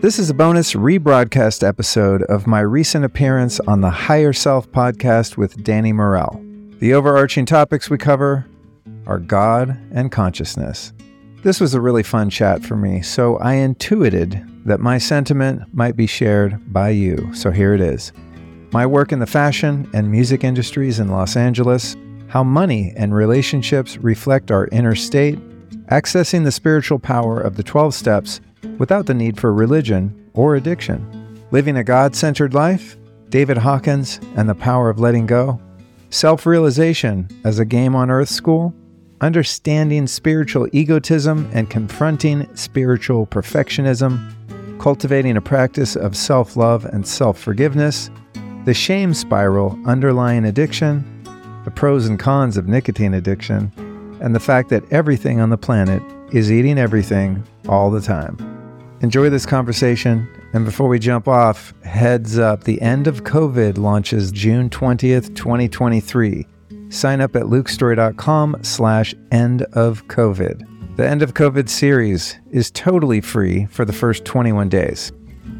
This is a bonus rebroadcast episode of my recent appearance on the Higher Self podcast with Danny Morel. The overarching topics we cover are God and consciousness. This was a really fun chat for me, so I intuited that my sentiment might be shared by you. So here it is. My work in the fashion and music industries in Los Angeles, how money and relationships reflect our inner state, accessing the spiritual power of the 12 steps without the need for religion or addiction. Living a God centered life, David Hawkins and the power of letting go, self realization as a game on earth school, understanding spiritual egotism and confronting spiritual perfectionism, cultivating a practice of self love and self forgiveness, the shame spiral underlying addiction, the pros and cons of nicotine addiction, and the fact that everything on the planet is eating everything all the time. Enjoy this conversation. And before we jump off, heads up the end of COVID launches June 20th, 2023. Sign up at lukestorey.com slash end of COVID. The End of COVID series is totally free for the first 21 days.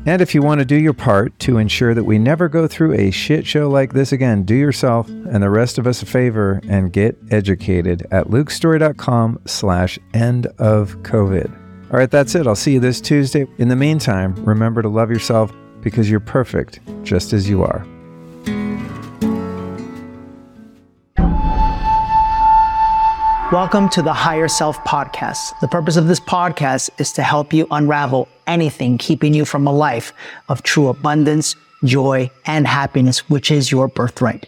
And if you want to do your part to ensure that we never go through a shit show like this again, do yourself and the rest of us a favor and get educated at lukestorey.com slash end of COVID. All right, that's it. I'll see you this Tuesday. In the meantime, remember to love yourself because you're perfect just as you are. Welcome to the Higher Self Podcast. The purpose of this podcast is to help you unravel anything keeping you from a life of true abundance, joy, and happiness, which is your birthright.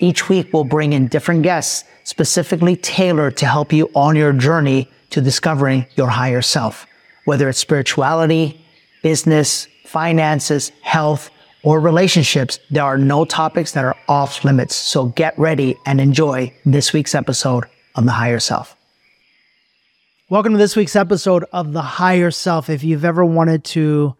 Each week, we'll bring in different guests specifically tailored to help you on your journey to discovering your higher self, whether it's spirituality, business, finances, health, or relationships. There are no topics that are off limits. So get ready and enjoy this week's episode of The Higher Self. Welcome to this week's episode of The Higher Self. If you've ever wanted to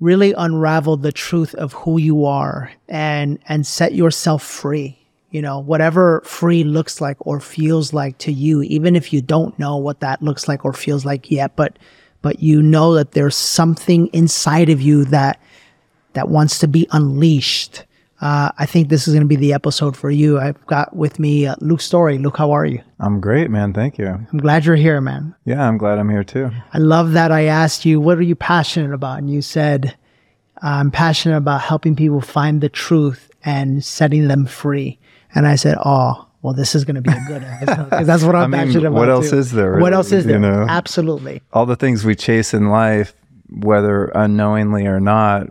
really unravel the truth of who you are and and set yourself free you know, whatever free looks like or feels like to you, even if you don't know what that looks like or feels like yet, but but you know that there's something inside of you that that wants to be unleashed. Uh, I think this is going to be the episode for you. I've got with me uh, Luke Storey. Luke, how are you? I'm great, man. Thank you. I'm glad you're here, man. Yeah, I'm glad I'm here too. I love that I asked you, what are you passionate about? And you said, I'm passionate about helping people find the truth and setting them free. And I said, oh, well, this is going to be a good episode because that's what I'm I mean, passionate about. What else too. is there? Really? What else is there? know? Absolutely. All the things we chase in life, whether unknowingly or not,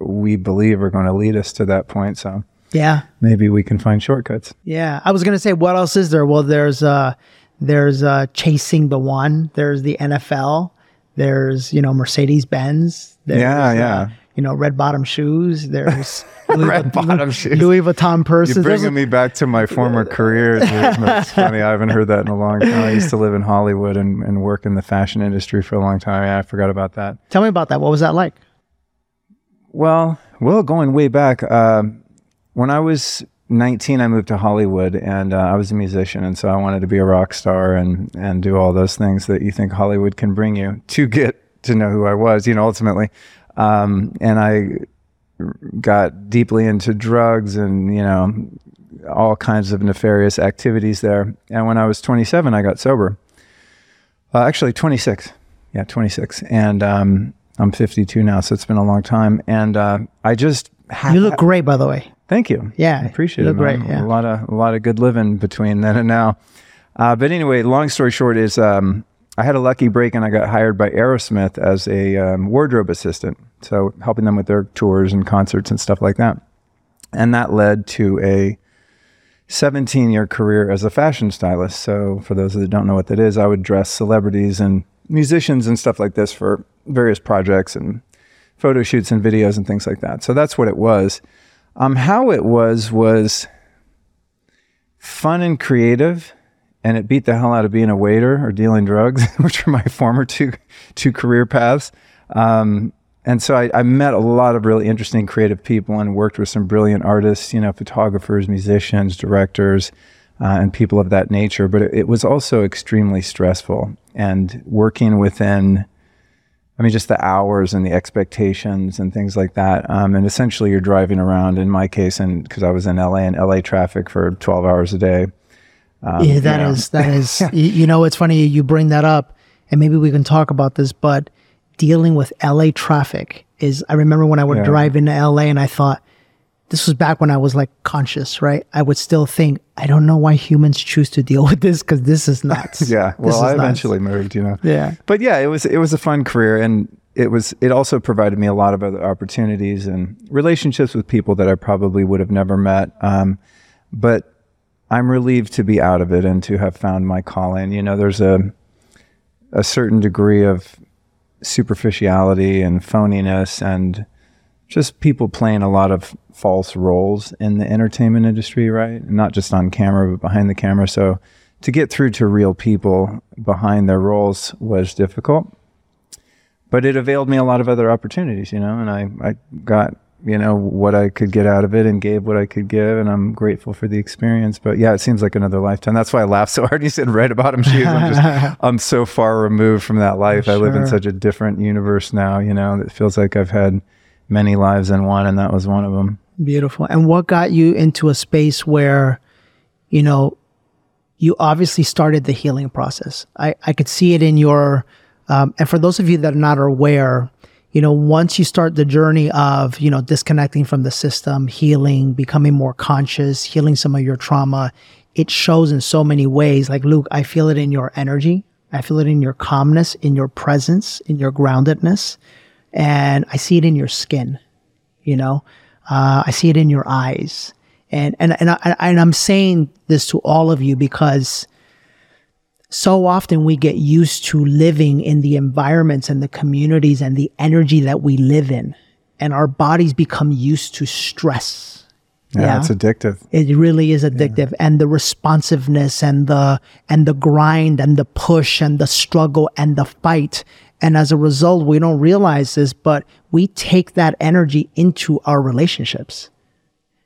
we believe are going to lead us to that point. So yeah, maybe we can find shortcuts. Yeah, I was going to say, what else is there? Well, there's uh, there's uh, chasing the one. There's the NFL. There's you know Mercedes Benz. Yeah, yeah. Uh, you know, red bottom shoes. There's Louis red bottom shoes. Louis Vuitton purses. You're bringing me back to my former career. It's funny. I haven't heard that in a long time. I used to live in Hollywood and, and work in the fashion industry for a long time. Yeah, I forgot about that. Tell me about that. What was that like? Well, well, going way back, uh, when I was 19, I moved to Hollywood, and uh, I was a musician, and so I wanted to be a rock star and and do all those things that you think Hollywood can bring you to get to know who I was. You know, ultimately, um, and I got deeply into drugs and, you know, all kinds of nefarious activities there. And when I was 27, I got sober. Uh, actually, 26. Yeah, 26. And um, I'm 52 now, so it's been a long time. And uh, I just you look great, by the way. Thank you. Yeah, I appreciate it. you look it. Great. Yeah. A lot of a lot of good living between then and now. Uh, but anyway, long story short is um, I had a lucky break and I got hired by Aerosmith as a um, wardrobe assistant. So helping them with their tours and concerts and stuff like that. And that led to a 17 year career as a fashion stylist. So for those that don't know what that is, I would dress celebrities and musicians and stuff like this for various projects and photo shoots and videos and things like that. So that's what it was. Um, how it was was fun and creative and it beat the hell out of being a waiter or dealing drugs, which were my former two two career paths. Um, and so I, I, met a lot of really interesting creative people and worked with some brilliant artists, you know, photographers, musicians, directors, uh, and people of that nature. But it, it was also extremely stressful and working within. I mean, just the hours and the expectations and things like that. Um, and essentially, you're driving around. In my case, and because I was in LA and LA traffic for 12 hours a day. Um, yeah, that you know. is that is. you know, it's funny you bring that up, and maybe we can talk about this. But dealing with LA traffic is. I remember when I would yeah. drive into LA, and I thought, this was back when I was like conscious, right? I would still think, I don't know why humans choose to deal with this because this is nuts. yeah. Well, I eventually nuts. moved, you know. Yeah. But yeah, it was it was a fun career and it was it also provided me a lot of other opportunities and relationships with people that I probably would have never met. Um, but I'm relieved to be out of it and to have found my calling. You know, there's a a certain degree of superficiality and phoniness and just people playing a lot of false roles in the entertainment industry, right? Not just on camera, but behind the camera. So to get through to real people behind their roles was difficult. But it availed me a lot of other opportunities, you know, and I, I got, you know, what I could get out of it and gave what I could give. And I'm grateful for the experience. But yeah, it seems like another lifetime. That's why I laughed so hard. You said red bottom shoes. I'm just, I'm so far removed from that life. Sure. I live in such a different universe now, you know, it feels like I've had many lives in one, and that was one of them. Beautiful. And what got you into a space where, you know, you obviously started the healing process? I, I could see it in your, um, and for those of you that are not aware, you know, once you start the journey of, you know, disconnecting from the system, healing, becoming more conscious, healing some of your trauma, it shows in so many ways. Like, Luke, I feel it in your energy. I feel it in your calmness, in your presence, in your groundedness and I see it in your skin, you know, uh, I see it in your eyes. And, and, and, I, and I'm saying this to all of you because so often we get used to living in the environments and the communities and the energy that we live in. And our bodies become used to stress. Yeah, yeah, it's addictive. It really is addictive. Yeah. And the responsiveness and the and the grind and the push and the struggle and the fight and as a result, we don't realize this, but we take that energy into our relationships.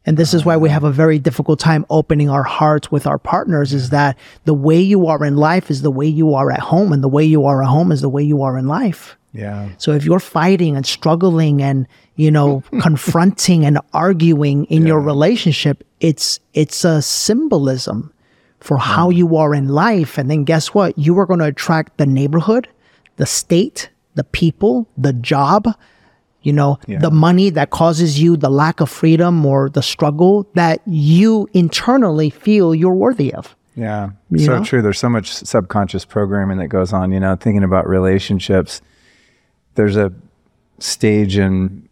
And this is why we have a very difficult time opening our hearts with our partners is that the way you are in life is the way you are at home and the way you are at home is the way you are in life. Yeah. So if you're fighting and struggling and, you know, confronting and arguing in yeah. your relationship, it's it's a symbolism for how mm. you are in life and then guess what? You are going to attract the neighborhood the state, the people, the job, you know, yeah. the money that causes you the lack of freedom or the struggle that you internally feel you're worthy of. Yeah, you so know? true. There's so much subconscious programming that goes on, you know, thinking about relationships. There's a stage in,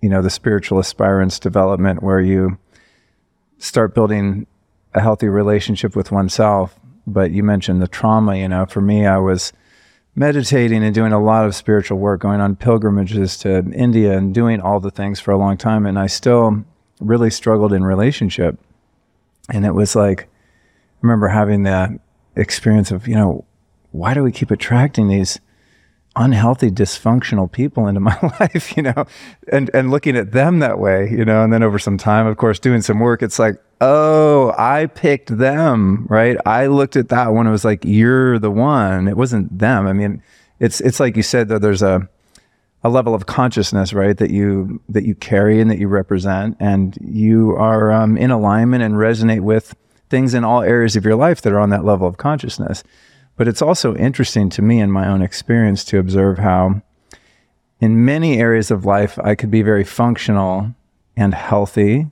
you know, the spiritual aspirant's development where you start building a healthy relationship with oneself. But you mentioned the trauma, you know, for me, I was meditating and doing a lot of spiritual work, going on pilgrimages to India and doing all the things for a long time. And I still really struggled in relationship. And it was like, I remember having that experience of, you know, why do we keep attracting these unhealthy, dysfunctional people into my life, you know, and, and looking at them that way, you know, and then over some time, of course, doing some work, it's like, oh, I picked them, right? I looked at that one. It was like, you're the one. It wasn't them. I mean, it's, it's like you said, that there's a, a level of consciousness, right, that you, that you carry and that you represent and you are um, in alignment and resonate with things in all areas of your life that are on that level of consciousness. But it's also interesting to me in my own experience to observe how, in many areas of life, I could be very functional and healthy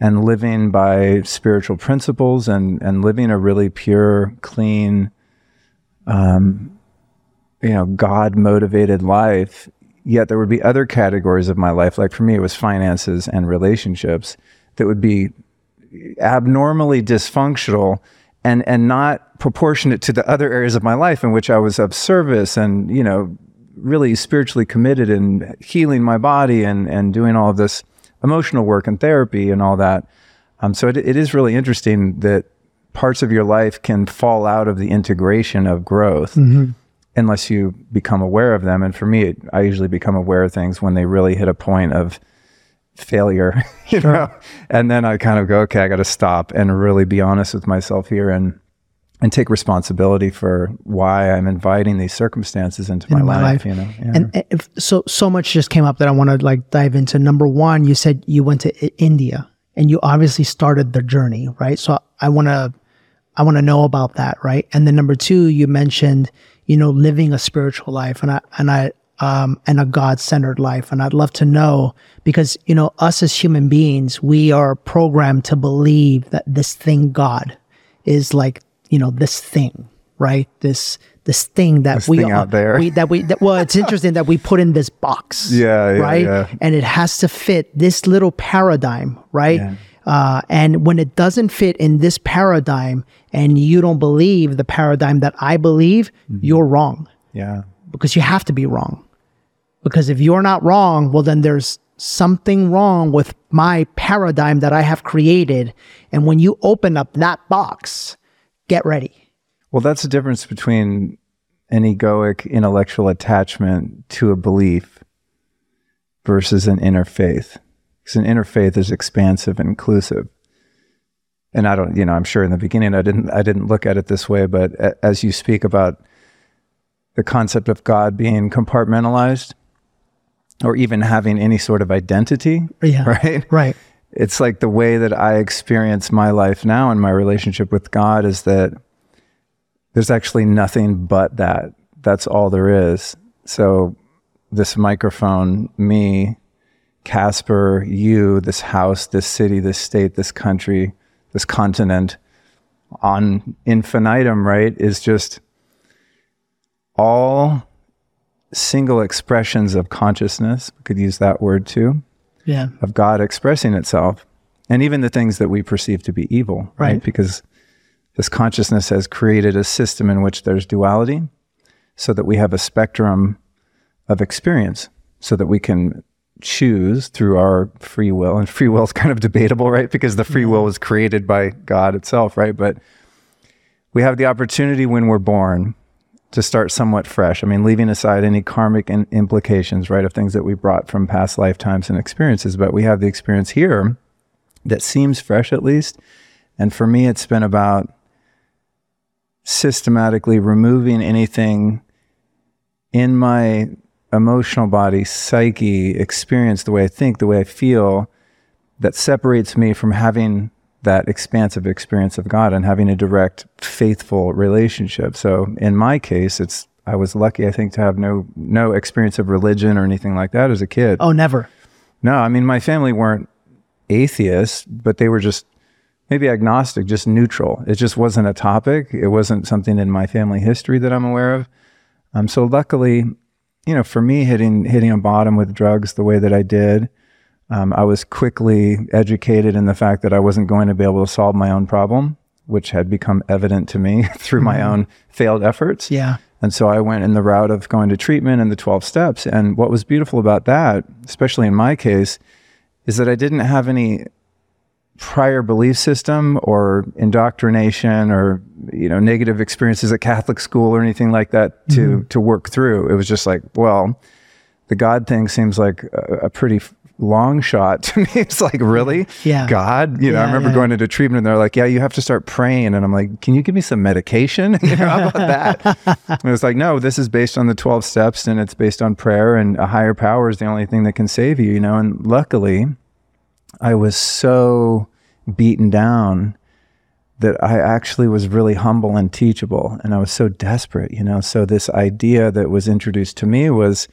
and living by spiritual principles and, and living a really pure, clean, um, you know, God motivated life. Yet there would be other categories of my life, like for me, it was finances and relationships that would be abnormally dysfunctional and and not proportionate to the other areas of my life in which I was of service and you know really spiritually committed in healing my body and and doing all of this emotional work and therapy and all that. Um, so it, it is really interesting that parts of your life can fall out of the integration of growth mm-hmm. unless you become aware of them. And for me, it, I usually become aware of things when they really hit a point of failure, you Sure. know. And then I kind of go, okay, I got to stop and really be honest with myself here and and take responsibility for why I'm inviting these circumstances into my, In my life, life. You know, yeah. And and if, so so much just came up that I want to like dive into. Number one, you said you went to India and you obviously started the journey, right? So I want to I want to know about that, right? And then number two, you mentioned you know living a spiritual life, and I and I um and a God centered life, and I'd love to know because you know us as human beings, we are programmed to believe that this thing God is like you know this thing, right? This this thing that This we thing are- out there. we that we that, well it's interesting that we put in this box Yeah, yeah, right yeah. and it has to fit this little paradigm right Yeah. uh, and when it doesn't fit in this paradigm and you don't believe the paradigm that i believe Mm-hmm. you're wrong yeah. because you have to be wrong because if you're not wrong well then there's something wrong with my paradigm that i have created and when you open up that box get ready Well, that's the difference between an egoic intellectual attachment to a belief versus an inner faith. Because an inner faith is expansive and inclusive. And I don't, you know, I'm sure in the beginning I didn't, I didn't look at it this way, but as you speak about the concept of God being compartmentalized, or even having any sort of identity, Yeah. right? right it's like the way that I experience my life now and my relationship with God is that there's actually nothing but that. That's all there is. So, this microphone, me, Casper, you, this house, this city, this state, this country, this continent, on infinitum, right, is just all single expressions of consciousness. We could use that word too yeah of God expressing itself, and even the things that we perceive to be evil, right? Right. Because this consciousness has created a system in which there's duality, so that we have a spectrum of experience, so that we can choose through our free will. And free will is kind of debatable, right? Because the free will was created by God itself, right? But we have the opportunity when we're born to start somewhat fresh. I mean, leaving aside any karmic in- implications, right, of things that we brought from past lifetimes and experiences, but we have the experience here that seems fresh at least. And for me, it's been about systematically removing anything in my emotional body, psyche, experience, the way I think, the way I feel, that separates me from having that expansive experience of God and having a direct, faithful relationship. So in my case, it's I was lucky, I think, to have no no experience of religion or anything like that as a kid. oh never No, I mean my family weren't atheists, but they were just maybe agnostic, just neutral. It just wasn't a topic. It wasn't something in my family history that I'm aware of. Um, so luckily, you know, for me hitting hitting a bottom with drugs the way that I did, um, I was quickly educated in the fact that I wasn't going to be able to solve my own problem, which had become evident to me through my own failed efforts. yeah And so I went in the route of going to treatment and the 12 steps. And what was beautiful about that, especially in my case, is that I didn't have any prior belief system or indoctrination or you know negative experiences at Catholic school or anything like that to to work through. It was just like, well, the God thing seems like a, a pretty f- long shot to me. It's like, really? Yeah. God? You know, I remember yeah. going into treatment and they're like, yeah, you have to start praying. And I'm like, can you give me some medication? You know, how about that? and it's like, no, this is based on the 12 steps and it's based on prayer and a higher power is the only thing that can save you, you know? And luckily, I was so beaten down that I actually was really humble and teachable. And I was so desperate, you know? So this idea that was introduced to me was,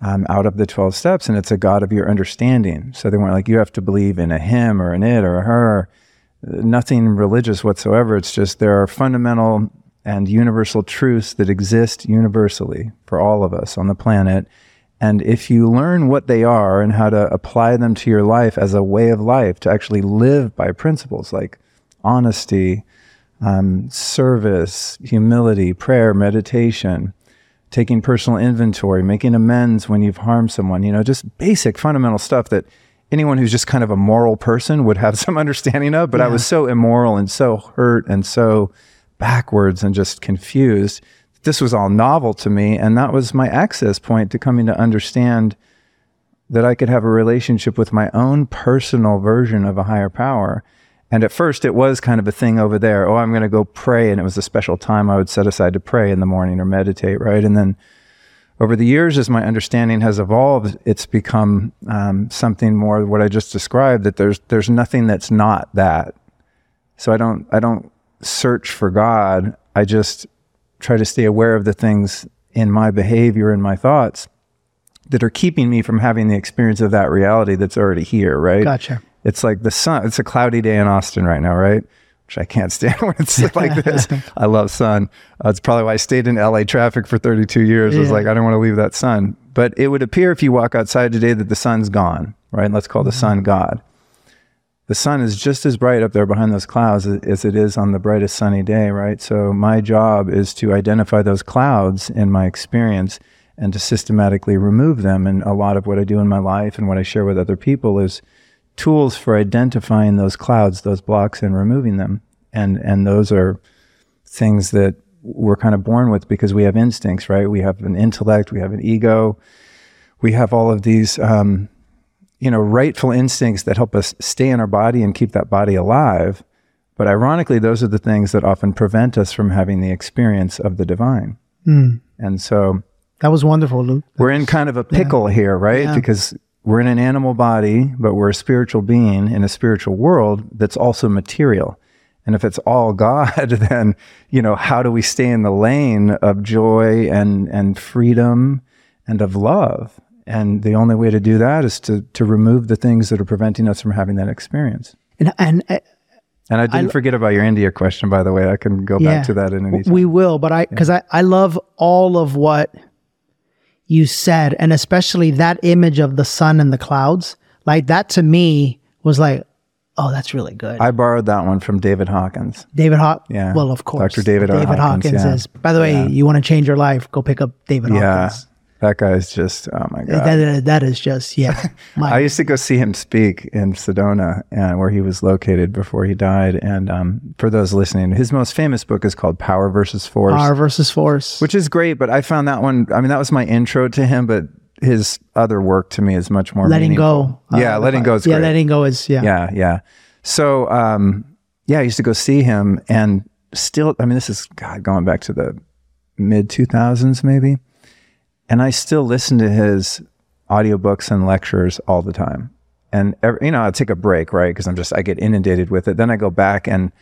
um, out of the 12 steps and it's a God of your understanding. So they weren't like, you have to believe in a him or an it or a her, nothing religious whatsoever. It's just there are fundamental and universal truths that exist universally for all of us on the planet. And if you learn what they are and how to apply them to your life as a way of life, to actually live by principles like honesty, um, service, humility, prayer, meditation, taking personal inventory, making amends when you've harmed someone, you know, just basic fundamental stuff that anyone who's just kind of a moral person would have some understanding of. But I was so immoral and so hurt and so backwards and just confused. This was all novel to me. And that was my access point to coming to understand that I could have a relationship with my own personal version of a higher power. And at first, it was kind of a thing over there. Oh, I'm going to go pray. And it was a special time I would set aside to pray in the morning or meditate, right? And then over the years, as my understanding has evolved, it's become um, something more what I just described. That there's there's nothing that's not that. So I don't I don't search for God. I just try to stay aware of the things in my behavior and my thoughts that are keeping me from having the experience of that reality that's already here. Right. Gotcha. It's like the sun. It's a cloudy day in Austin right now, right? Which I can't stand when it's like this. I love sun. Uh, it's probably why I stayed in LA traffic for 32 years. I was like, I don't want to leave that sun. But it would appear if you walk outside today that the sun's gone, right? Let's call the sun God. The sun is just as bright up there behind those clouds as it is on the brightest sunny day, right? So my job is to identify those clouds in my experience and to systematically remove them. And a lot of what I do in my life and what I share with other people is tools for identifying those clouds, those blocks, and removing them. And and those are things that we're kind of born with because we have instincts, right? We have an intellect, we have an ego, we have all of these, um, you know, rightful instincts that help us stay in our body and keep that body alive. But ironically, those are the things that often prevent us from having the experience of the divine. Mm. And so That was wonderful, Luke. we're in kind of a pickle here, right? Yeah. Because we're in an animal body, but we're a spiritual being in a spiritual world that's also material. And if it's all God, then, you know, how do we stay in the lane of joy and, and freedom and of love? And the only way to do that is to, to remove the things that are preventing us from having that experience. And, and uh, And I didn't forget about your India question, by the way. I can go yeah, back to that in any time. we will, but I because I I love all of what you said, and especially that image of the sun and the clouds. Like that to me was like, oh, that's really good. I borrowed that one from David Hawkins. David Hawk. Yeah. Well, of course. Dr. David David Hawkins, Hawkins, yeah. is. By the way, Yeah. you want to change your life? Go pick up David Yeah. Hawkins. That guy's just, oh my God. That, that is just yeah. I used to go see him speak in Sedona, uh, where he was located before he died. And um, for those listening, his most famous book is called Power versus Force, power versus force. which is great. But I found that one. I mean, that was my intro to him. But his other work to me is much more letting meaningful. go. Yeah, Uh, letting go is yeah, great. letting go is yeah. yeah, yeah. So, um, yeah, I used to go see him, and still, I mean, this is God going back to the mid two thousands, maybe, and I still listen to his audiobooks and lectures all the time. And every, you know, I take a break, right? Because I'm just I get inundated with it. Then I go back, and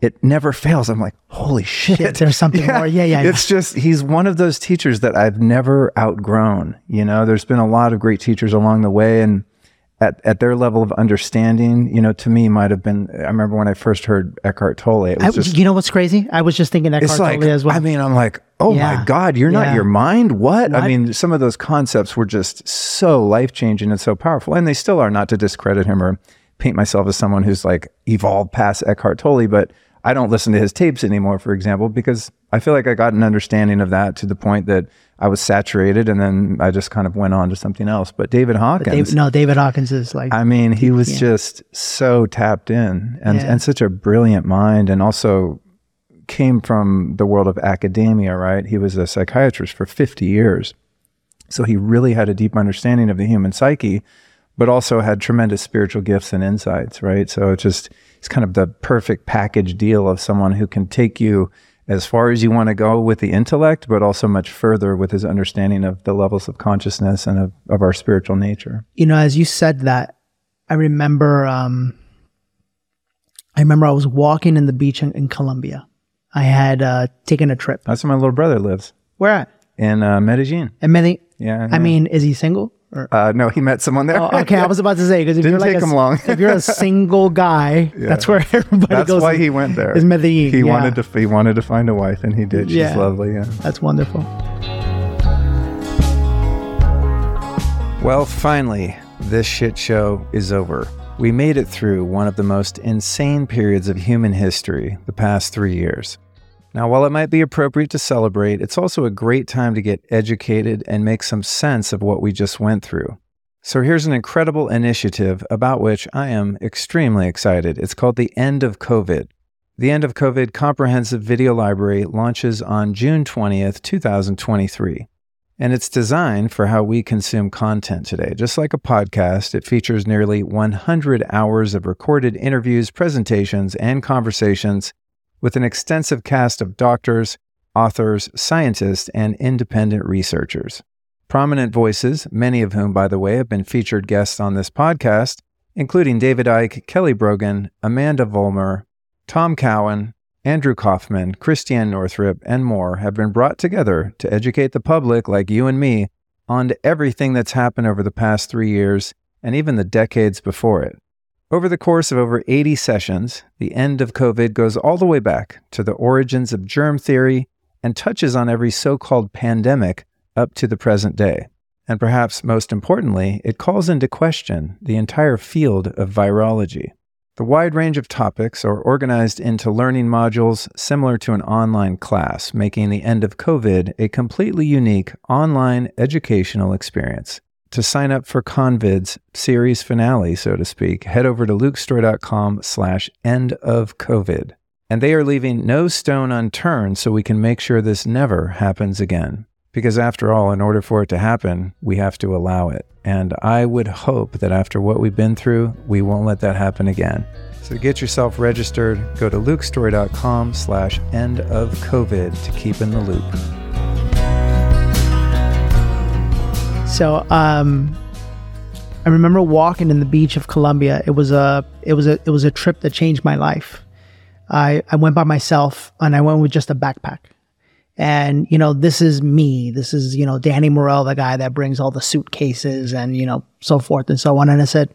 it never fails. I'm like, holy shit! Shit, there's something more. Yeah, yeah, yeah. It's just he's one of those teachers that I've never outgrown. You know, there's been a lot of great teachers along the way, and at, at their level of understanding, you know, to me might have been. I remember when I first heard Eckhart Tolle. It I, just you know what's crazy? I was just thinking Eckhart it's like as well. I mean, I'm like, oh Yeah. my God, you're Yeah. not your mind. What? I mean, some of those concepts were just so life changing and so powerful, and they still are. Not to discredit him or paint myself as someone who's like evolved past Eckhart Tolle, but I don't listen to his tapes anymore, for example, because I feel like I got an understanding of that to the point that I was saturated, and then I just kind of went on to something else. But David Hawkins, Dave, no, David Hawkins is like I mean, he was just so tapped in and, Yeah. and such a brilliant mind, and also came from the world of academia, right? He was a psychiatrist for 50 years. So he really had a deep understanding of the human psyche, but also had tremendous spiritual gifts and insights, right? So it's just, it's kind of the perfect package deal of someone who can take you as far as you want to go with the intellect, but also much further with his understanding of the levels of consciousness and of, of our spiritual nature. you know, as you said that, I remember, um, I remember I was walking in the beach in, in Colombia. I had uh, taken a trip. That's where my little brother lives Where at? in uh, Medellin. In Medellin. Yeah. I mean, is he single? Or, uh, no, he met someone there. oh, okay, I was about to say because if Didn't you're like take a, him long. if you're a single guy, that's where everybody That's goes. why he went there. Is Medellin? He yeah. wanted to. He wanted to find a wife, and he did. She's Yeah. lovely. Yeah. That's wonderful. Well, finally, this shit show is over. We made it through one of the most insane periods of human history the past three years. Now, while it might be appropriate to celebrate, it's also a great time to get educated and make some sense of what we just went through. So, here's an incredible initiative about which I am extremely excited. It's called The End of COVID. The End of COVID Comprehensive Video Library launches on June 20th, 2023. And it's designed for how we consume content today. Just like a podcast, it features nearly 100 hours of recorded interviews, presentations, and conversations with an extensive cast of doctors, authors, scientists, and independent researchers. Prominent voices, many of whom, by the way, have been featured guests on this podcast, including David Icke, Kelly Brogan, Amanda Vollmer, Tom Cowan, Andrew Kaufman, Christiane Northrup, and more have been brought together to educate the public like you and me on everything that's happened over the past three years and even the decades before it. Over the course of over 80 sessions, the end of COVID goes all the way back to the origins of germ theory and touches on every so called pandemic up to the present day. And perhaps most importantly, it calls into question the entire field of virology. The wide range of topics are organized into learning modules similar to an online class, making the end of COVID a completely unique online educational experience. To sign up for COVID's series finale, so to speak, head over to lukestorey.com slash end of COVID. And they are leaving no stone unturned so we can make sure this never happens again. Because after all, in order for it to happen, we have to allow it. And I would hope that after what we've been through, we won't let that happen again. So get yourself registered, go to lukestorey.com slash end of COVID to keep in the loop. So um, I remember walking in the beach of Colombia. It was a it was a it was a trip that changed my life. I I went by myself and I went with just a backpack. And you know, this is me. This is you know Danny Morel, the guy that brings all the suitcases and you know so forth and so on. And I said,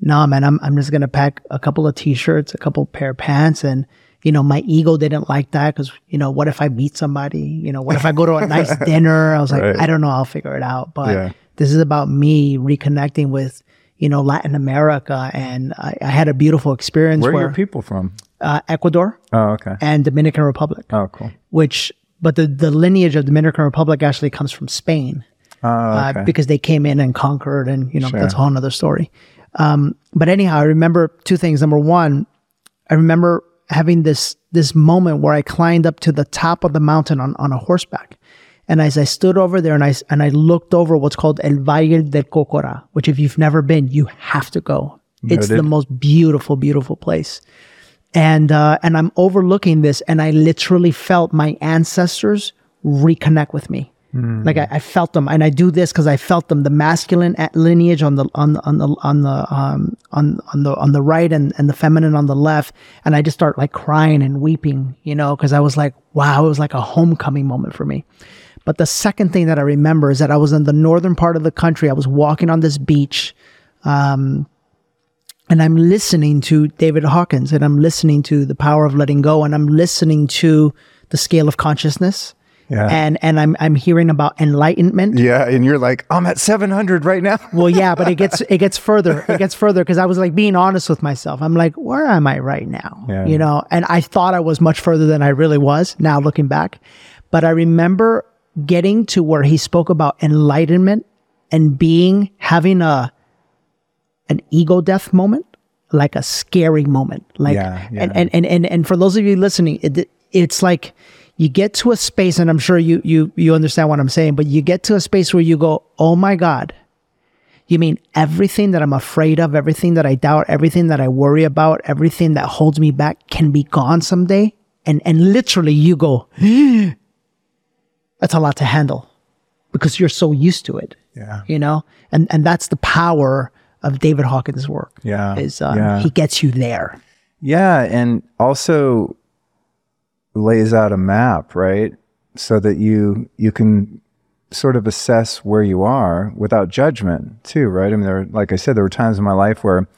"No, nah, man, I'm I'm just gonna pack a couple of t-shirts, a couple pair of pants, and you know, my ego didn't like that because you know, what if I meet somebody? You know, what if I go to a nice dinner? I was like, right. I don't know, I'll figure it out. But yeah. this is about me reconnecting with you know Latin America, and I, I had a beautiful experience. Where, where are your people from? Uh, Ecuador. Oh, okay. And Dominican Republic. Oh, cool. Which but the, the lineage of Dominican Republic actually comes from Spain. Oh, uh, okay. uh, because they came in and conquered, and you know sure. that's a whole other story. Um, but anyhow, I remember two things. Number one, I remember having this this moment where I climbed up to the top of the mountain on, on a horseback, and as I stood over there and I and I looked over what's called El Valle del Cocora, which if you've never been, you have to go. Noted. It's the most beautiful, beautiful place and uh, and I'm overlooking this, and I literally felt my ancestors reconnect with me. Mm. Like I, I, felt them, and I do this because I felt them. The masculine lineage on the on the on the on the um, on on the on the right, and and the feminine on the left, and I just start like crying and weeping, you know, because I was like, wow, it was like a homecoming moment for me. But the second thing that I remember is that I was in the northern part of the country. I was walking on this beach. Um, and I'm listening to David Hawkins and I'm listening to The Power of Letting Go and I'm listening to The Scale of Consciousness. Yeah. And and I'm I'm hearing about enlightenment. Yeah, and you're like, I'm at 700 right now. well, yeah, but it gets it gets further. It gets further because I was like being honest with myself. I'm like, where am I right now? Yeah. You know, and I thought I was much further than I really was. Now looking back, but I remember getting to where he spoke about enlightenment and being having a an ego death moment, like a scary moment. Like, yeah, yeah. And, and, and, and, and for those of you listening, it, it's like you get to a space, and I'm sure you, you, you understand what I'm saying, but you get to a space where you go, oh my God, you mean everything that I'm afraid of, everything that I doubt, everything that I worry about, everything that holds me back can be gone someday? And, and literally you go, that's a lot to handle because you're so used to it. Yeah. You know, and, and that's the power of David Hawkins' work. Yeah, is um, yeah. he gets you there. Yeah, and also lays out a map, right, so that you you can sort of assess where you are without judgment too, right? I mean, there, like I said, there were times in my life where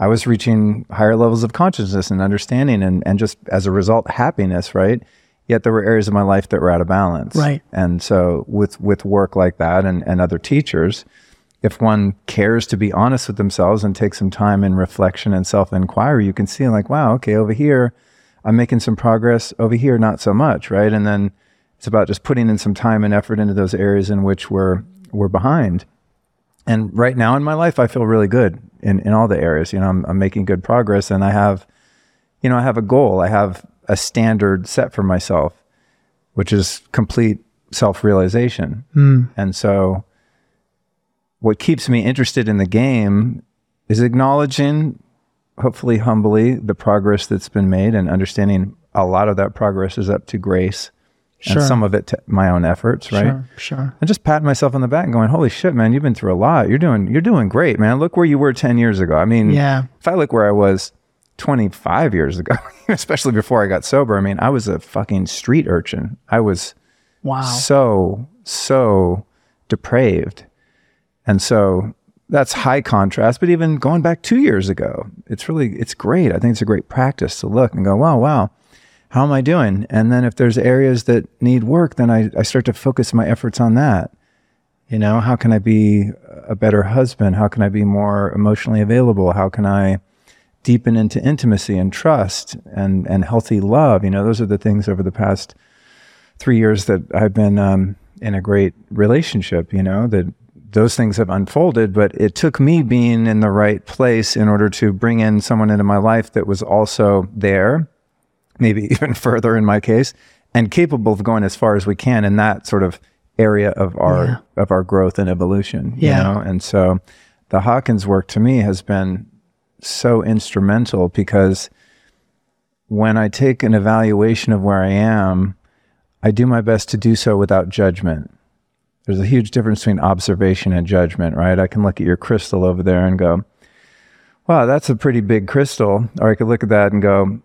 I was reaching higher levels of consciousness and understanding, and and just as a result, happiness, right? Yet there were areas of my life that were out of balance, right? And so with with work like that and and other teachers if one cares to be honest with themselves and take some time in reflection and self inquiry, you can see like, wow, okay, over here, I'm making some progress. Over here, not so much, right? And then it's about just putting in some time and effort into those areas in which we're we're behind. And right now in my life, I feel really good in, in all the areas. You know, I'm, I'm making good progress, and I have, you know, I have a goal. I have a standard set for myself, which is complete self realization. Mm. And so, what keeps me interested in the game is acknowledging, hopefully humbly, the progress that's been made and understanding a lot of that progress is up to grace Sure. and some of it to my own efforts, right? Sure, sure. And just patting myself on the back and going, "Holy shit, man! You've been through a lot. You're doing, you're doing great, man. Look where you were ten years ago. I mean, Yeah. If I look where I was 25 years ago, especially before I got sober, I mean, I was a fucking street urchin. I was Wow. so, so depraved. And so that's high contrast. But even going back two years ago, it's really, it's great. I think it's a great practice to look and go, wow, wow, how am I doing? And then if there's areas that need work, then I, I start to focus my efforts on that. You know, how can I be a better husband? How can I be more emotionally available? How can I deepen into intimacy and trust and, and healthy love? You know, those are the things over the past three years that I've been um, in a great relationship, you know, that those things have unfolded, but it took me being in the right place in order to bring in someone into my life that was also there, maybe even further in my case, and capable of going as far as we can in that sort of area of our of our growth and evolution. Yeah. You know? And so the Hawkins work to me has been so instrumental because when I take an evaluation of where I am, I do my best to do so without judgment. There's a huge difference between observation and judgment, right? I can look at your crystal over there and go, wow, that's a pretty big crystal. Or I could look at that and go,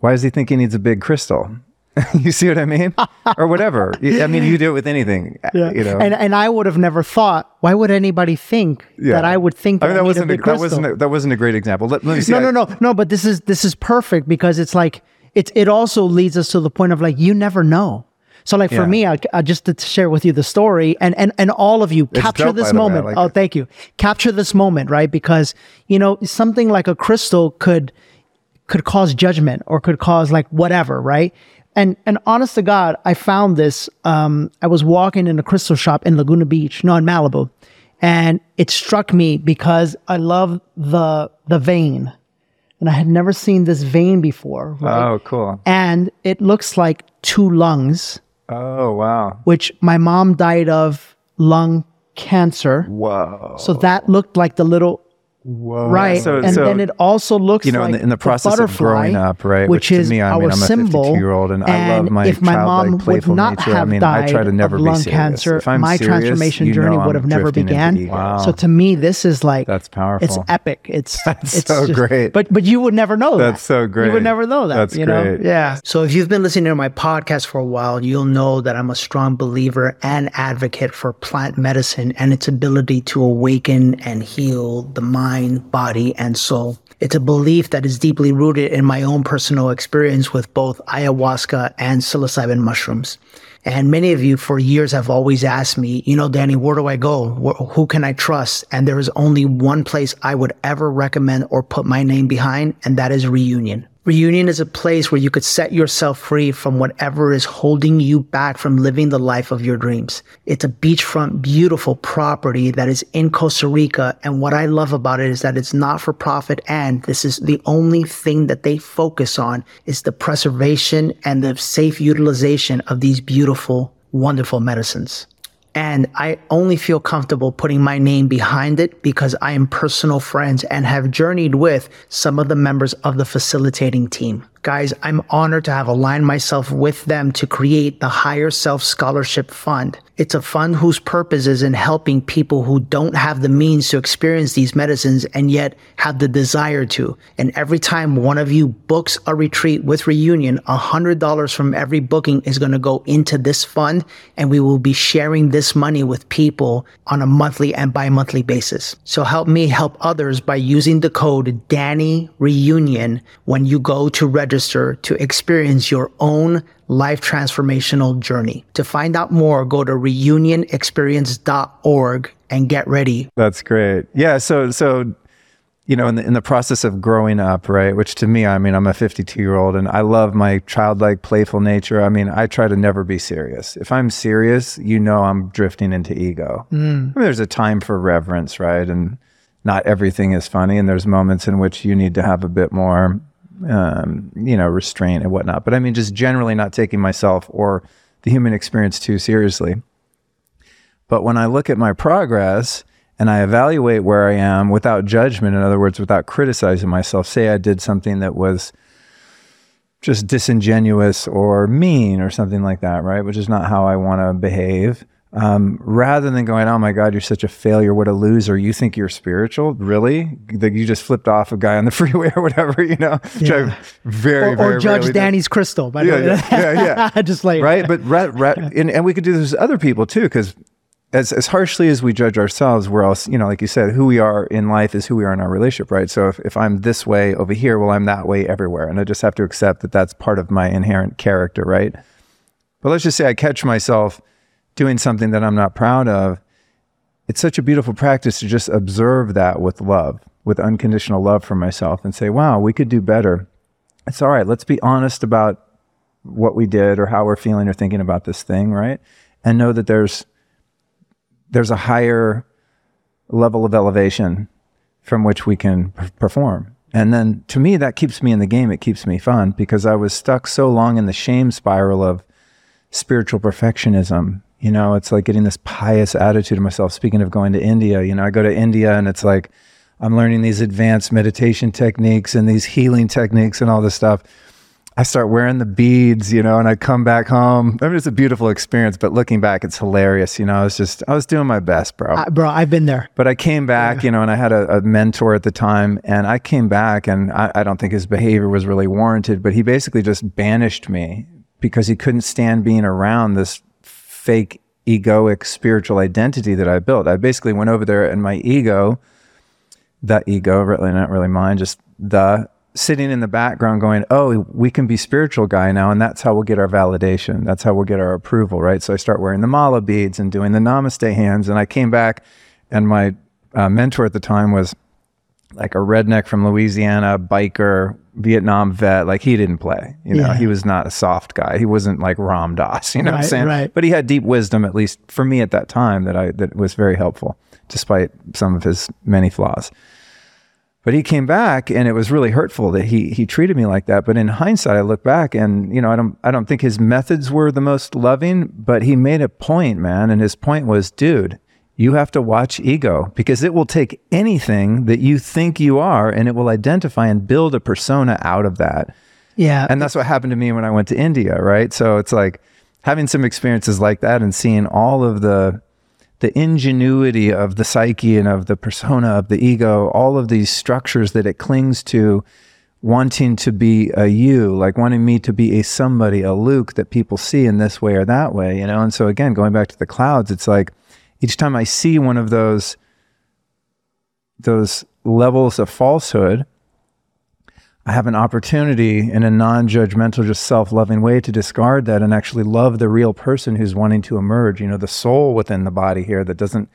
why does he think he needs a big crystal? you see what I mean? or whatever. I mean, you do it with anything, uh, you know. And and I would have never thought. Why would anybody think Yeah. that I would think that I I, mean, that need wasn't a that wasn't a, that wasn't a great example. Let, let me see. no, I- no, no, no. But this is this is perfect because it's like it's it also leads us to the point of like you never know. So like Yeah. for me, I, I just to share with you the story and and and all of you capture dope, this the way. Moment. like oh, it. thank you. Capture this moment, right? Because you know something like a crystal could could cause judgment or could cause like whatever, right? And and honest to God, I found this. Um, I was walking in a crystal shop in Laguna Beach, no, in Malibu, and it struck me because I love the the vein, and I had never seen this vein before. Right? Oh, cool. And it looks like two lungs, Oh, wow. which my mom died of lung cancer. Whoa. So that looked like the little Whoa. right, So, and so, then it also looks you know, in the- in the process of growing up, right, which, which to is me, I our mean, I'm a symbol. 52-year-old and I love my if my childlike, mom would not nature. I have mean, I died try to never of be lung serious. cancer, If I'm my serious, transformation you know journey would have never began. Wow. So to me, this is like That's powerful. It's epic. It's That's it's so great. But but you would never know that. That's so great. You would never know that. That's you know? great. Yeah. So if you've been listening to my podcast for a while, you'll know that I'm a strong believer and advocate for plant medicine and its ability to awaken and heal the mind, body, and soul. It's a belief that is deeply rooted in my own personal experience with both ayahuasca and psilocybin mushrooms. And many of you for years have always asked me, you know, Danny, where do I go? Who can I trust? And there is only one place I would ever recommend or put my name behind, and that is Reunion. Reunion is a place where you could set yourself free from whatever is holding you back from living the life of your dreams. It's a beachfront, beautiful property that is in Costa Rica. And what I love about it is that it's not for profit. And this is the only thing that they focus on is the preservation and the safe utilization of these beautiful, wonderful medicines. And I only feel comfortable putting my name behind it because I am personal friends and have journeyed with some of the members of the facilitating team. Guys, I'm honored to have aligned myself with them to create the Higher Self Scholarship Fund. It's a fund whose purpose is in helping people who don't have the means to experience these medicines and yet have the desire to. And every time one of you books a retreat with Reunion, $100 from every booking is going to go into this fund and we will be sharing this money with people on a monthly and bi-monthly basis. So help me help others by using the code Danny Reunion when you go to register to experience your own life transformational journey. To find out more, go to reunionexperience.org and get ready. That's great. Yeah. So, so, you know, in the, in the process of growing up, right, which to me, I mean, I'm a 52 year old and I love my childlike, playful nature. I mean, I try to never be serious. If I'm serious, you know, I'm drifting into ego. Mm. I mean, there's a time for reverence, right? And not everything is funny. And there's moments in which you need to have a bit more, um, you know, restraint and whatnot. But I mean, just generally not taking myself or the human experience too seriously. But when I look at my progress and I evaluate where I am without judgment, in other words, without criticizing myself, say I did something that was just disingenuous or mean or something like that, right? Which is not how I want to behave. Um, rather than going, oh my God, you're such a failure, what a loser. You think you're spiritual? Really? That you just flipped off a guy on the freeway or whatever, you know? Yeah. very, or, very or Judge do. Danny's crystal. By the Yeah, way. yeah, yeah, yeah. just like right? But ra- ra- and, and we could do this with other people too, because as as harshly as we judge ourselves, we're also, you know, like you said, who we are in life is who we are in our relationship, right? So if, if I'm this way over here, well, I'm that way everywhere, and I just have to accept that that's part of my inherent character, right? But let's just say I catch myself doing something that I'm not proud of. It's such a beautiful practice to just observe that with love, with unconditional love for myself, and say, "Wow, we could do better." It's all right. Let's be honest about what we did or how we're feeling or thinking about this thing, right? And know that there's there's a higher level of elevation from which we can perform. And then to me that keeps me in the game, it keeps me fun because I was stuck so long in the shame spiral of spiritual perfectionism. You know, it's like getting this pious attitude of myself. Speaking of going to India, you know, I go to India and it's like I'm learning these advanced meditation techniques and these healing techniques and all this stuff. I start wearing the beads, you know, and I come back home. I mean, it's a beautiful experience, but looking back, it's hilarious. You know, I was just, I was doing my best, bro. I- bro, I've been there. But I came back, you know, and I had a, a mentor at the time, and I came back, and I, I don't think his behavior was really warranted, but he basically just banished me because he couldn't stand being around this fake egoic spiritual identity that I built. I basically went over there, and my ego, the ego, really not really mine, just the sitting in the background going, oh, we can be spiritual guy now, and that's how we'll get our validation. That's how we'll get our approval, right? So I start wearing the mala beads and doing the namaste hands, and I came back, and my uh, mentor at the time was like a redneck from Louisiana, biker, Vietnam vet. Like he didn't play, you know, Yeah. he was not a soft guy. He wasn't like Ram Dass, you know what I'm saying? right. But he had deep wisdom, at least for me at that time, that I that was very helpful, despite some of his many flaws. But he came back, and it was really hurtful that he he treated me like that. But in hindsight, I look back, and you know, I don't I don't think his methods were the most loving, but he made a point, man, and his point was, dude. You have to watch ego because it will take anything that you think you are and it will identify and build a persona out of that. Yeah. And that's what happened to me when I went to India, right? So it's like having some experiences like that and seeing all of the the ingenuity of the psyche and of the persona of the ego, all of these structures that it clings to wanting to be a you, like wanting me to be a somebody, a Luke that people see in this way or that way, you know? And so again, going back to the clouds, it's like each time I see one of those those levels of falsehood, I have an opportunity in a non-judgmental, just self-loving way to discard that and actually love the real person who's wanting to emerge. You know, the soul within the body here that doesn't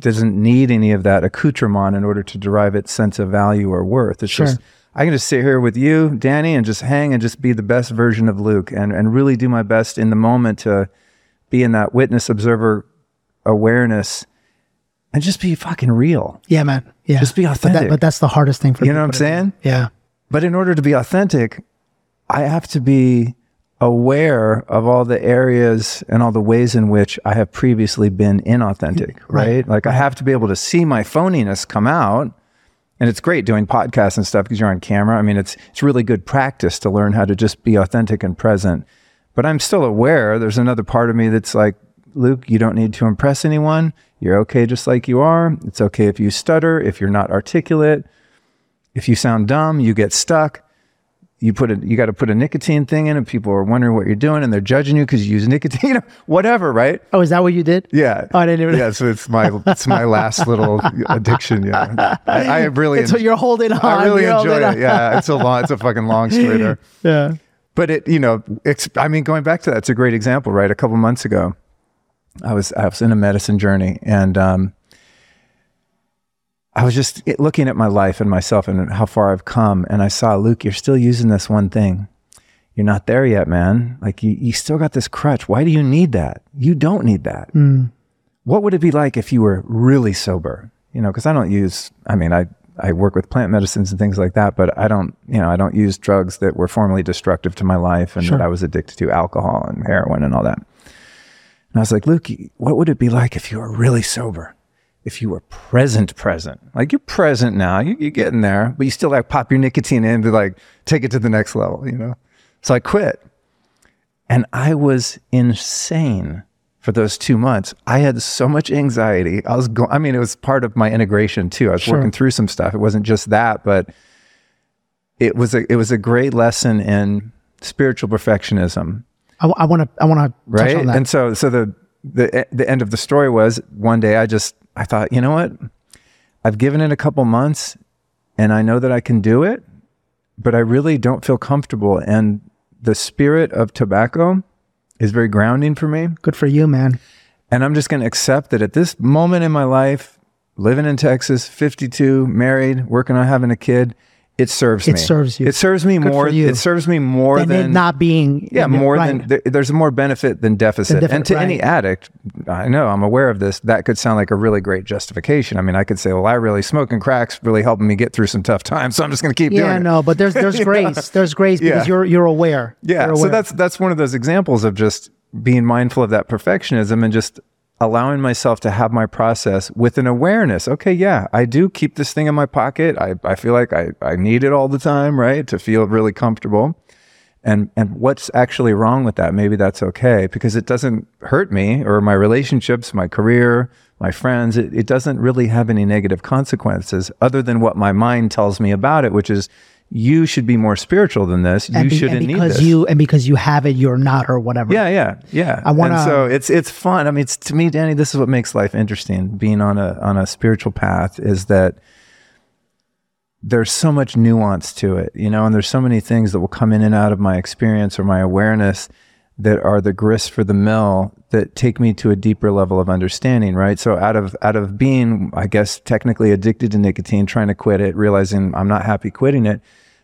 doesn't need any of that accoutrement in order to derive its sense of value or worth. It's Sure. just I can just sit here with you, Danny, and just hang and just be the best version of Luke and and really do my best in the moment to be in that witness observer awareness and just be fucking real. yeah, man. Yeah. Just be But, that, authentic. but that's the hardest thing for You know what I'm people to do. saying? Yeah. But in order to be authentic, I have to be aware of all the areas and all the ways in which I have previously been inauthentic, right? Right, Like I have to be able to see my phoniness come out. And it's great doing podcasts and stuff because you're on camera. I mean, it's it's really good practice to learn how to just be authentic and present. But I'm still aware there's another part of me that's like, Luke, you don't need to impress anyone. You're okay just like you are. It's okay if you stutter, if you're not articulate. If you sound dumb, you get stuck. You put a, you got to put a nicotine thing in, and people are wondering what you're doing, and they're judging you because you use nicotine. Whatever, right? Oh, is that what you did? Yeah. Oh, I didn't even- Yeah, so it's my it's my last little addiction. Yeah, I, I really It's what you're holding on. I really You're enjoy it. Yeah, it's a long, it's a fucking long story there. Yeah. But it, you know, it's, I mean, going back to that, it's a great example, right? A couple months ago, I was, I was in a medicine journey and, um, I was just looking at my life and myself and how far I've come. And I saw, Luke, you're still using this one thing. You're not there yet, man. Like you, you still got this crutch. Why do you need that? You don't need that. What would it be like if you were really sober? You know, because I don't use, I mean, I I work with plant medicines and things like that, but I don't, you know, I don't use drugs that were formerly destructive to my life and Sure. that I was addicted to alcohol and heroin and all that. And I was like, Luke, what would it be like if you were really sober? If you were present, present, like you're present now, you, you're getting there, but you still like pop your nicotine in to like take it to the next level, you know? So I quit. And I was insane for those two months. I had so much anxiety. I was going, I mean, it was part of my integration too. I was Sure. working through some stuff. It wasn't just that, but it was a, it was a great lesson in spiritual perfectionism I, want to I want to touch right on that. and so so the the the end of the story was one day i just i thought you know what i've given it a couple months and i know that i can do it but i really don't feel comfortable and the spirit of tobacco is very grounding for me Good for you, man. and i'm just going to accept that at this moment in my life living in texas 52 married working on having a kid it serves It me serves you. it serves me Good more it serves me more than it not being yeah, more right. than there, there's more benefit than deficit. Than and to any addict, I know I'm aware of this. That could sound like a really great justification. I mean, I could say, well, I really smoking cracks really helping me get through some tough times, so I'm just going to keep Yeah, doing it. Yeah, no, but there's there's grace. There's grace because Yeah. you're you're aware. Yeah, You're so that's that's one of those examples of just being mindful of that perfectionism and just allowing myself to have my process with an awareness. Okay, yeah, I do keep this thing in my pocket. I, I feel like I, I need it all the time, right? To feel really comfortable. And and what's actually wrong with that? Maybe that's okay because it doesn't hurt me or my relationships, my career, my friends. It, it doesn't really have any negative consequences other than what my mind tells me about it, which is you should be more spiritual than this. You be- shouldn't and need because this. you and because you have it, you're not or whatever. Yeah, yeah, yeah. I wanna- so it's it's fun. I mean, it's to me, Danny. This is what makes life interesting. Being on a on a spiritual path is that there's so much nuance to it, you know, and there's so many things that will come in and out of my experience or my awareness that are the grist for the mill that take me to a deeper level of understanding, right? So out of out of being, I guess, technically addicted to nicotine, trying to quit it, realizing I'm not happy quitting it,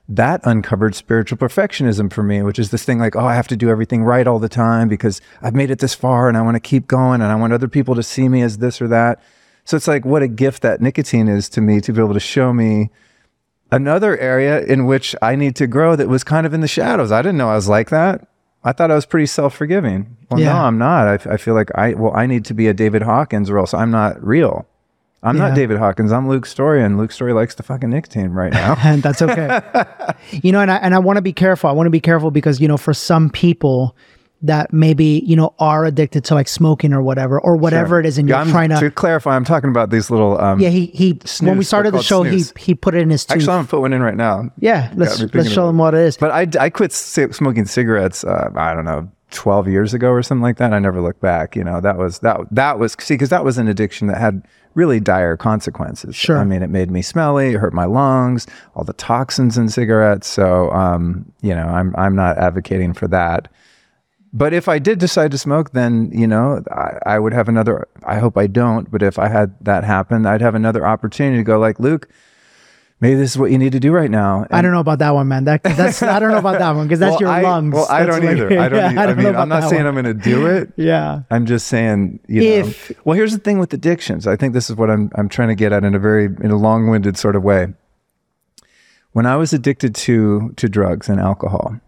that uncovered spiritual perfectionism for me, which is this thing like, oh, I have to do everything right all the time because I've made it this far and I want to keep going and I want other people to see me as this or that. So it's like what a gift that nicotine is to me to be able to show me another area in which I need to grow that was kind of in the shadows. I didn't know I was like that. I thought I was pretty self-forgiving. Well, Yeah. no, I'm not. I, I feel like I well, I need to be a David Hawkins, or else I'm not real. I'm Yeah. not David Hawkins. I'm Luke Storey, and Luke Storey likes the fucking nicotine right now. and that's okay. you know, and I and I want to be careful. I want to be careful because you know, for some people that maybe you know are addicted to like smoking or whatever or whatever it is, and Yeah, you're I'm- trying to. to clarify, I'm talking about these little. Um, yeah, he he. when we started the show, called he he put it in his tooth. Actually, I'm gonna put one in right now. yeah, let's let's show them what it is. But I, I quit smoking cigarettes. Uh, I don't know, 12 years ago or something like that. I never looked back. You know, that was that that was see because that was an addiction that had really dire consequences. Sure. I mean, it made me smelly. It hurt my lungs. All the toxins in cigarettes. So, um, you know, I'm I'm not advocating for that. But if I did decide to smoke, then you know I, I would have another. I hope I don't. But if I had that happen, I'd have another opportunity to go like Luke. Maybe this is what you need to do right now. I don't know about that one, man. That that's I don't know about that one because that's Well, your I, lungs. Well, I don't like- either. I don't. Yeah, e- I, don't know mean, I'm not saying one. I'm going to do it. Yeah. I'm just saying, you know. If- well, here's the thing with addictions. I think this is what I'm I'm trying to get at in a very in a long-winded sort of way. When I was addicted to to drugs and alcohol,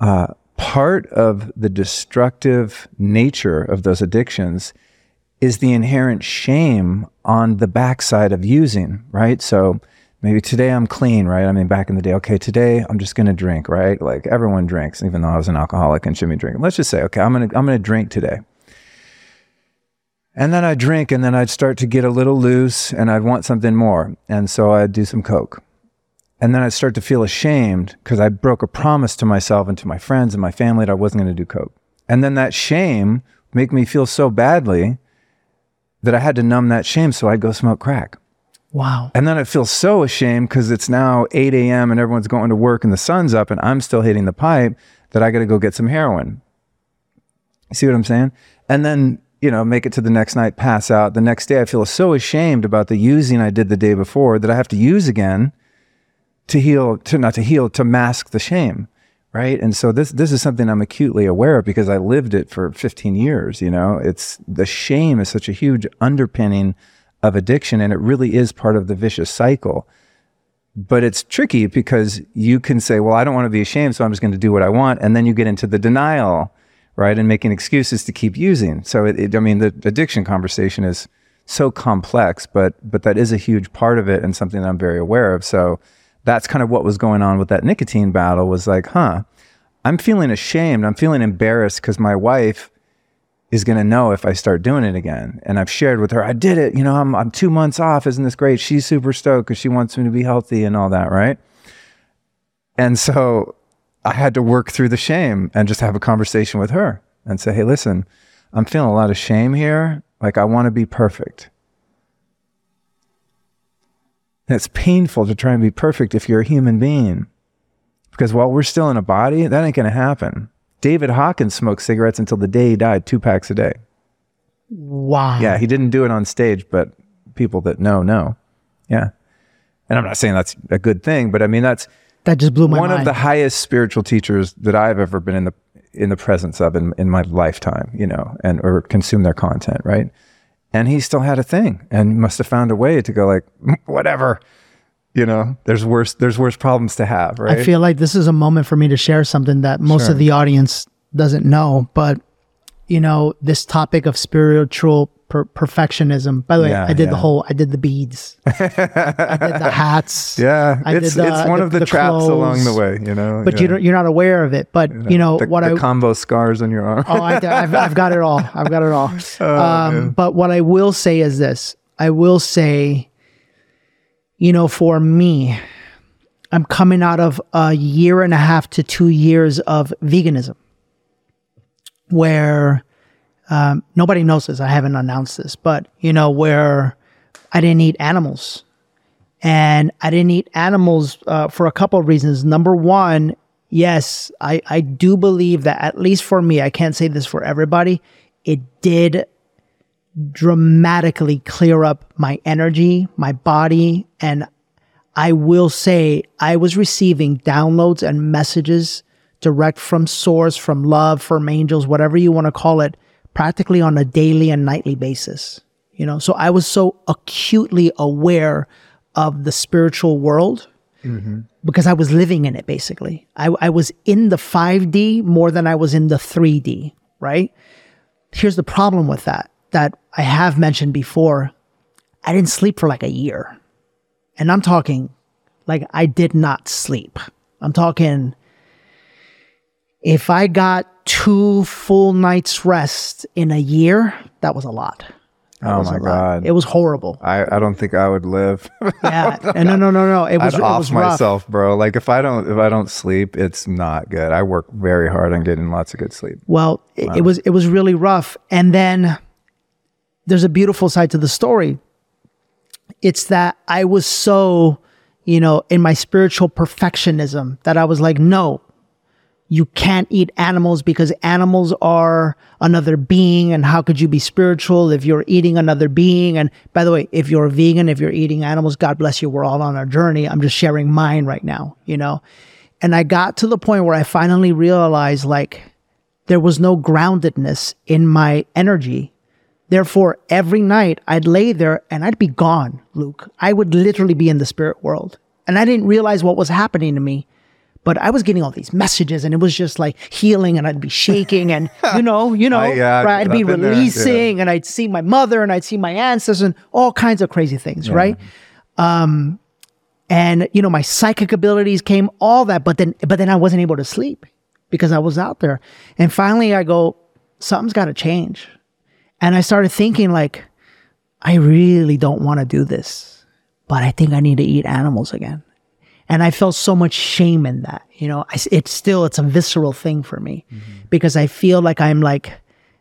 uh, part of the destructive nature of those addictions is the inherent shame on the backside of using, right? So maybe today I'm clean, right? I mean, back in the day, okay, today I'm just to drink, right? Like everyone drinks, even though I was an alcoholic and shouldn't be drinking. Let's just say, okay, I'm to I'm to drink today. And then I'd drink and then I'd start to get a little loose and I'd want something more. And so I'd do some coke. And then I'd start to feel ashamed because I broke a promise to myself and to my friends and my family that I wasn't going to do coke. And then that shame make me feel so badly that I had to numb that shame. So I'd go smoke crack. Wow. And then I feel so ashamed because it's now 8 a.m. and everyone's going to work and the sun's up and I'm still hitting the pipe that I got to go get some heroin. You see what I'm saying? And then, you know, make it to the next night, pass out. The next day, I feel so ashamed about the using I did the day before that I have to use again to heal, to not to heal, to mask the shame. Right. And so this this is something I'm acutely aware of because I lived it for 15 years. You know, it's the shame is such a huge underpinning of addiction. And it really is part of the vicious cycle. But it's tricky because you can say, well, I don't want to be ashamed, so I'm just going to do what I want. And then you get into the denial, right? And making excuses to keep using. So, it, it, I mean, the addiction conversation is so complex, but but that is a huge part of it and something that I'm very aware of. So that's kind of what was going on with that nicotine battle was like, huh, I'm feeling ashamed. I'm feeling embarrassed because my wife is going to know if I start doing it again. And I've shared with her, I did it. You know, I'm, I'm two months off. Isn't this great? She's super stoked because she wants me to be healthy and all that, right? And so I had to work through the shame and just have a conversation with her and say, hey, listen, I'm feeling a lot of shame here. Like, I want to be perfect. And it's painful to try and be perfect if you're a human being. Because while we're still in a body, that ain't going to happen. David Hawkins smoked cigarettes until the day he died, two packs a day. Wow. Yeah, he didn't do it on stage, but people that know, know. Yeah. And I'm not saying that's a good thing, but I mean, that's that just blew my one mind. of the highest spiritual teachers that I've ever been in the in the presence of in, in my lifetime, you know, and or consume their content, right? And he still had a thing and must have found a way to go like, mm, whatever, you know, there's worse, there's worse problems to have, right? I feel like this is a moment for me to share something that most Sure. of the audience doesn't know, but you know, this topic of spiritual per- perfectionism. By the way, Yeah, I did the whole, I did the beads, I did the hats. yeah, I it's the- it's one the- of the, the traps along the way, you know. But yeah. you don't, you're not aware of it. But you know the, what the I Kambo scars on your arm. Oh, I, have I've got it all. I've got it all. Oh, um, but what I will say is this I will say, you know, for me, I'm coming out of a year and a half to two years of veganism where um, nobody knows this. I haven't announced this, but, you know, where I didn't eat animals. And I didn't eat animals uh, for a couple of reasons. Number one, yes, I, I do believe that at least for me, I can't say this for everybody, it did dramatically clear up my energy, my body, and I will say I was receiving downloads and messages direct from source, from love, from angels, whatever you want to call it, practically on a daily and nightly basis. You know, so I was so acutely aware of the spiritual world mm-hmm. because I was living in it basically. I, I was in the 5D more than I was in the 3D, right? Here's the problem with that that I have mentioned before. I didn't sleep for like a year. And I'm talking like I did not sleep. I'm talking if I got two full nights rest in a year, that was a lot. That oh my god, It was horrible. I, I don't think I would live. Yeah. And no, no, no, no. It was, I'd it off was rough. myself, bro. Like if I don't if I don't sleep, it's not good. I work very hard on getting lots of good sleep. Well, it, it was it was really rough. And then there's a beautiful side to the story. It's that I was so, you know, in my spiritual perfectionism that I was like, no, you can't eat animals because animals are another being. And how could you be spiritual if you're eating another being? And by the way, if you're a vegan, if you're eating animals, God bless you. We're all on our journey. I'm just sharing mine right now, you know? And I got to the point where I finally realized like there was no groundedness in my energy. Therefore, every night I'd lay there and I'd be gone, Luke. I would literally be in the spirit world. And I didn't realize what was happening to me. But I was getting all these messages and it was just like healing and I'd be shaking and you know, you know, I- yeah, right? I'd be there, yeah. releasing and I'd see my mother and I'd see my ancestors and all kinds of crazy things, right? Um and you know, my psychic abilities came, all that, but then but then I wasn't able to sleep because I was out there. And finally I go, something's gotta change. And I started thinking like, I really don't want to do this, but I think I need to eat animals again. And I felt so much shame in that. You know, I, it's still, it's a visceral thing for me because I feel like I'm like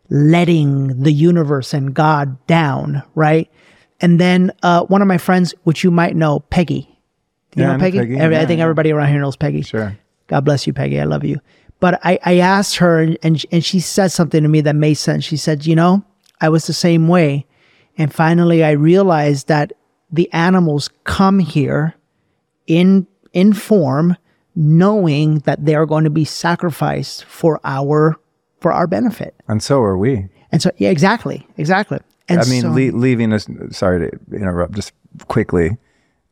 letting the universe and God down. Right. And then, uh, one of my friends, which you might know, Peggy. You Yeah, know Peggy? Peggy. Every- I think yeah. everybody around here knows Peggy. Sure. God bless you, Peggy. I love you. But I, I asked her and, and she said something to me that made sense. She said, you know, I was the same way. And finally I realized that the animals come here in, in form, knowing that they are going to be sacrificed for our, for our benefit. And so are we. And so, yeah, exactly, exactly. And I mean, so- le- leaving us. Sorry to interrupt. Just quickly,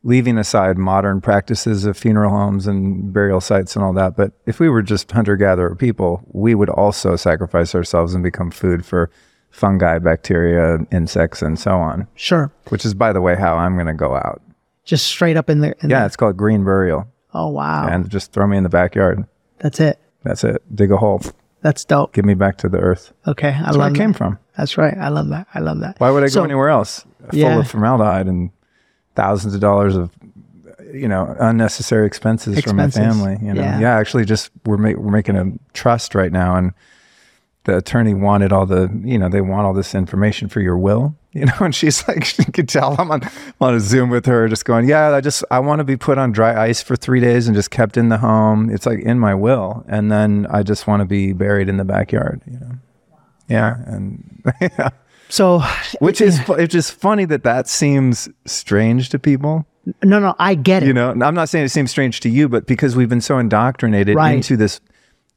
leaving aside modern practices of funeral homes and burial sites and all that. But if we were just hunter gatherer people, we would also sacrifice ourselves and become food for fungi, bacteria, insects, and so on. Sure. Which is, by the way, how I'm going to go out. Just straight up in there. Yeah, it's called green burial, Oh wow. and just throw me in the backyard. That's it. That's it. Dig a hole. That's dope. Give me back to the earth. Okay. I That's where I came from. That's right. I love that. I love that. Why would I So- go anywhere else? Full Yeah. of formaldehyde and thousands of dollars of, you know, unnecessary expenses, for my family. You know, Yeah. yeah. Actually, just we're ma- we're making a trust right now, and the attorney wanted all the, you know, they want all this information for your will. You know, and she's like, she could tell I'm on, on a Zoom with her, just going, yeah, I just I want to be put on dry ice for three days and just kept in the home. It's like in my will, and then I just want to be buried in the backyard. You know, yeah, and yeah. So Which is it's just funny that that seems strange to people. no, no, I get it. You know, I'm not saying it seems strange to you, but because we've been so indoctrinated Right. into this,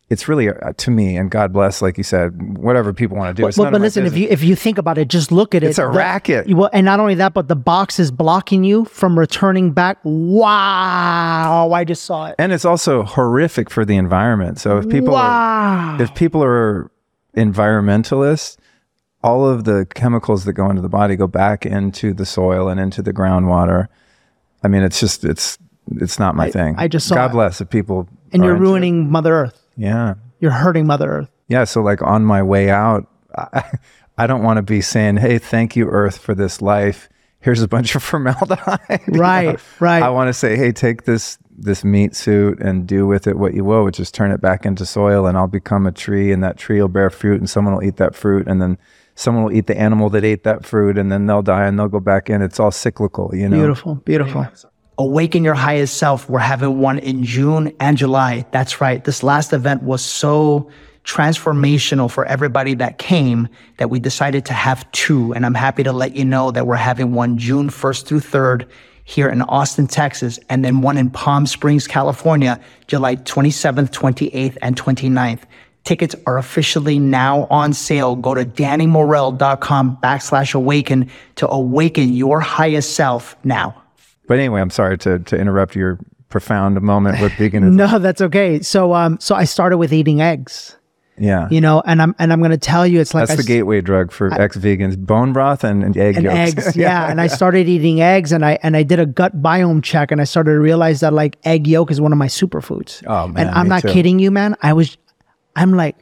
it's really uh, to me. And God bless, like you said, whatever people want to do. But, it's but, listen, if you if you think about it, just look at it. It's a the- racket. Well, and not only that, but the box is blocking you from returning back. Wow! I just saw it. and it's also horrific for the environment. So if people are, if people are environmentalists, all of the chemicals that go into the body go back into the soil and into the groundwater. I mean, it's just it's it's not my thing. I just saw God it. bless if people and you're into it. ruining Mother Earth. Yeah. You're hurting Mother Earth. Yeah. So, like, on my way out, I, I don't want to be saying, hey, thank you, Earth, for this life. Here's a bunch of formaldehyde. you Right, know? right. I want to say, hey, take this this meat suit and do with it what you will, which is turn it back into soil, and I'll become a tree, and that tree will bear fruit, and someone will eat that fruit, and then someone will eat the animal that ate that fruit, and then they'll die, and they'll go back in. It's all cyclical, you know. Beautiful, beautiful. Awaken Your Highest Self. We're having one in June and July. That's right. This last event was so transformational for everybody that came that we decided to have two. And I'm happy to let you know that we're having one June 1st through 3rd here in Austin, Texas, and then one in Palm Springs, California, July 27th, 28th, and 29th. Tickets are officially now on sale. Go to dannymorel.com backslash awaken to awaken your highest self now. But anyway, I'm sorry to to interrupt your profound moment with veganism. No, that's okay. So, um, so I started with eating eggs, Yeah. you know, and I'm and I'm gonna tell you, it's like That's I the gateway drug for ex-vegans: bone broth and, and egg and yolks. eggs, yeah. And I started eating eggs, and I and I did a gut biome check, and I started to realize that like egg yolk is one of my superfoods. Oh, man, And I'm not too. kidding you, man. I was, I'm like,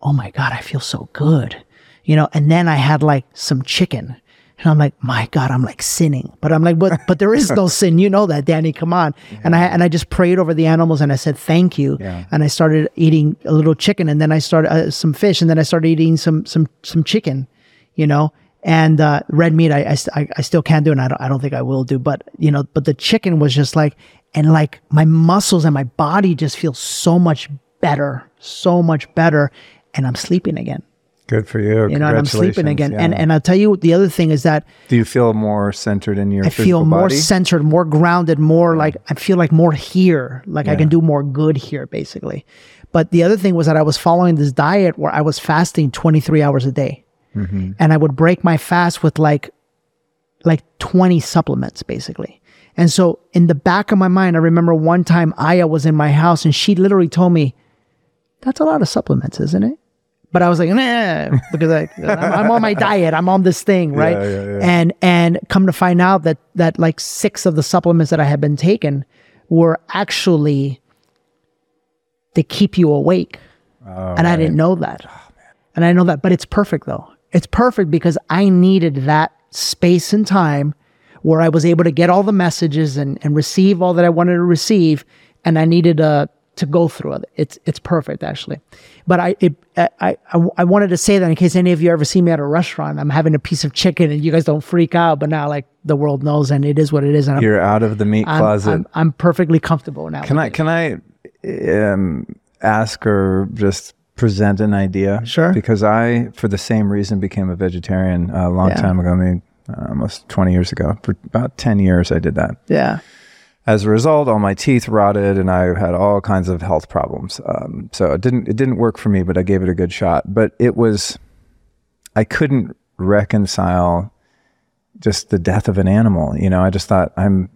oh my god, I feel so good, you know. And then I had like some chicken. And I'm like, my God, I'm like sinning, but I'm like, but but there is no sin, you know that, Danny. Come on, and I and I just prayed over the animals and I said thank you, Yeah. and I started eating a little chicken, and then I started uh, some fish, and then I started eating some some some chicken, you know, and uh, red meat. I I, I I still can't do, and I don't I don't think I will do, but you know, but the chicken was just like, and like my muscles and my body just feel so much better, so much better, and I'm sleeping again. Good for you. You know, and I'm sleeping again. And Yeah. and I'll tell you the other thing is that do you feel more centered in your I feel more body? centered, more grounded, more like I feel like more here, like I can do more good here, basically. But the other thing was that I was following this diet where I was fasting 23 hours a day, Mm-hmm. and I would break my fast with like like 20 supplements, basically. And so in the back of my mind, I remember one time Aya was in my house and she literally told me, "That's a lot of supplements, isn't it?" But I was like, nah, because I, I'm, I'm on my diet. I'm on this thing, right? Yeah, yeah, yeah. And and come to find out that that like six of the supplements that I had been taking were actually they keep you awake, and I didn't know that. and I know that, but it's perfect though. It's perfect because I needed that space and time where I was able to get all the messages and, and receive all that I wanted to receive, and I needed uh, to go through it. It's it's perfect actually. But I it I, I I wanted to say that in case any of you ever see me at a restaurant, I'm having a piece of chicken and you guys don't freak out. But now like the world knows and it is what it is, and I'm You're out of the meat I'm, closet. I'm, I'm perfectly comfortable now. can I can I um, ask or just present an idea? Sure. Because I, for the same reason, became a vegetarian a long Yeah. time ago. I mean, uh, almost 20 years ago. For about 10 years, I did that. Yeah. As a result, all my teeth rotted and I had all kinds of health problems. Um, so it didn't it didn't work for me, but I gave it a good shot. But it was I couldn't reconcile just the death of an animal. You know, I just thought I'm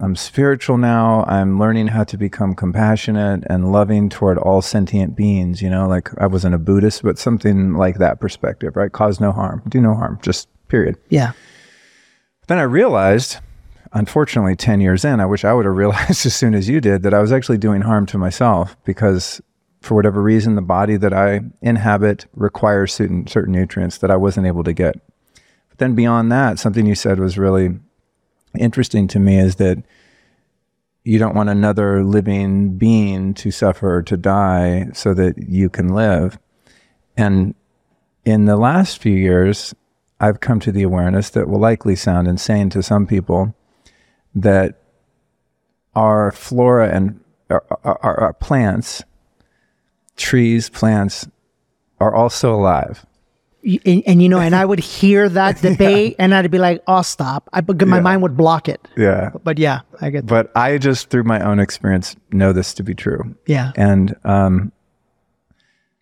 I'm spiritual now. I'm learning how to become compassionate and loving toward all sentient beings. You know, like I wasn't a Buddhist, but something like that perspective, right? Cause no harm, do no harm, just period. Yeah. Then I realized, unfortunately, 10 years in, I wish I would have realized as soon as you did that I was actually doing harm to myself because for whatever reason, the body that I inhabit requires certain, certain nutrients that I wasn't able to get. But then beyond that, something you said was really interesting to me is that you don't want another living being to suffer to die so that you can live. And in the last few years, I've come to the awareness that will likely sound insane to some people that our flora and our, our, our plants, trees, plants, are also alive. And, and, you know, and I would hear that debate, yeah. and I'd be like, "Oh, stop!" I, my yeah. mind would block it. Yeah. But, but yeah, I get. That. But I just, through my own experience, know this to be true. Yeah. And um,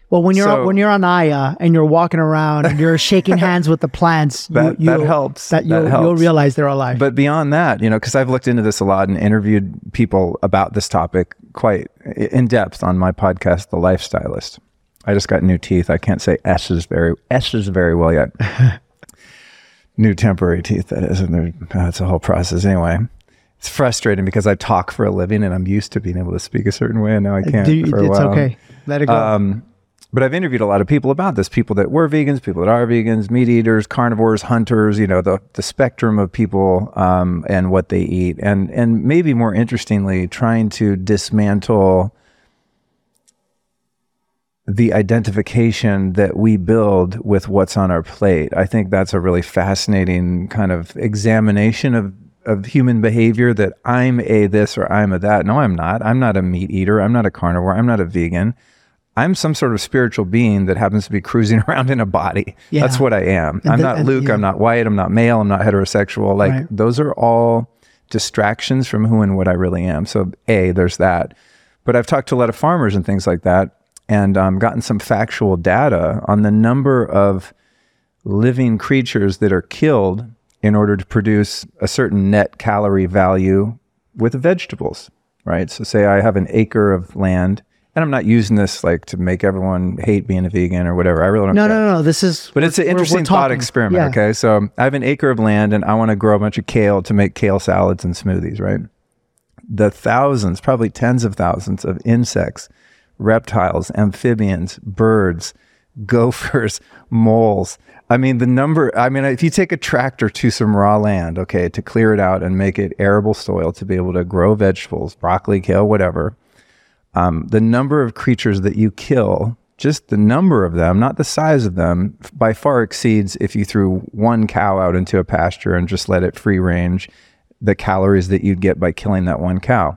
well, when you're so, when you're on Aya and you're walking around and you're shaking hands with the plants, that, you, that helps. That you'll, that helps. you'll realize they're alive. But beyond that, you know, because I've looked into this a lot and interviewed people about this topic quite in depth on my podcast, The Lifestylist. I just got new teeth. I can't say S's very S's very well yet. new temporary teeth, that is, and that's a whole process anyway. It's frustrating because I talk for a living and I'm used to being able to speak a certain way, and now I can't. You, for a it's while. okay. Let it go. Um, but I've interviewed a lot of people about this people that were vegans, people that are vegans, meat eaters, carnivores, hunters, you know, the, the spectrum of people um, and what they eat. And, and maybe more interestingly, trying to dismantle the identification that we build with what's on our plate. I think that's a really fascinating kind of examination of of human behavior that I'm a this or I'm a that. No, I'm not. I'm not a meat eater. I'm not a carnivore. I'm not a vegan. I'm some sort of spiritual being that happens to be cruising around in a body. Yeah. That's what I am. And I'm the, not Luke. Yeah. I'm not white. I'm not male. I'm not heterosexual. Like right. those are all distractions from who and what I really am. So, A, there's that. But I've talked to a lot of farmers and things like that and um, gotten some factual data on the number of living creatures that are killed in order to produce a certain net calorie value with vegetables, right? So, say I have an acre of land and I'm not using this like to make everyone hate being a vegan or whatever. I really don't. No, care. no, no. This is. But it's an interesting thought experiment. Yeah. Okay, so I have an acre of land and I want to grow a bunch of kale to make kale salads and smoothies. Right. The thousands, probably tens of thousands of insects, reptiles, amphibians, birds, gophers, moles. I mean, the number, I mean, if you take a tractor to some raw land, okay, to clear it out and make it arable soil to be able to grow vegetables, broccoli, kale, whatever, um, the number of creatures that you kill, just the number of them, not the size of them, by far exceeds if you threw one cow out into a pasture and just let it free range the calories that you'd get by killing that one cow.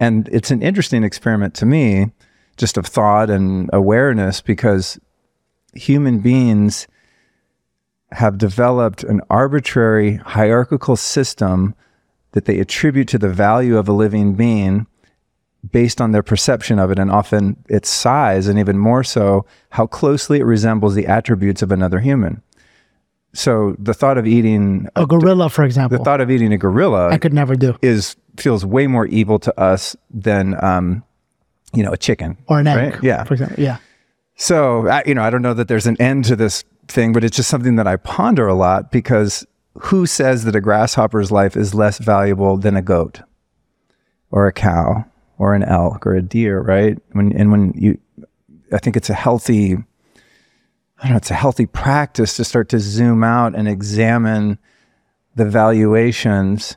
And it's an interesting experiment to me, just of thought and awareness, because human beings have developed an arbitrary hierarchical system that they attribute to the value of a living being based on their perception of it and often its size and even more so how closely it resembles the attributes of another human. So the thought of eating a, a gorilla, for example, the thought of eating a gorilla, I could never do, is feels way more evil to us than um, you know a chicken or an egg, right? yeah, for example, yeah. So I, you know, I don't know that there's an end to this thing, but it's just something that I ponder a lot because who says that a grasshopper's life is less valuable than a goat or a cow or an elk or a deer, right? When and when you, I think it's a healthy, I don't know, it's a healthy practice to start to zoom out and examine the valuations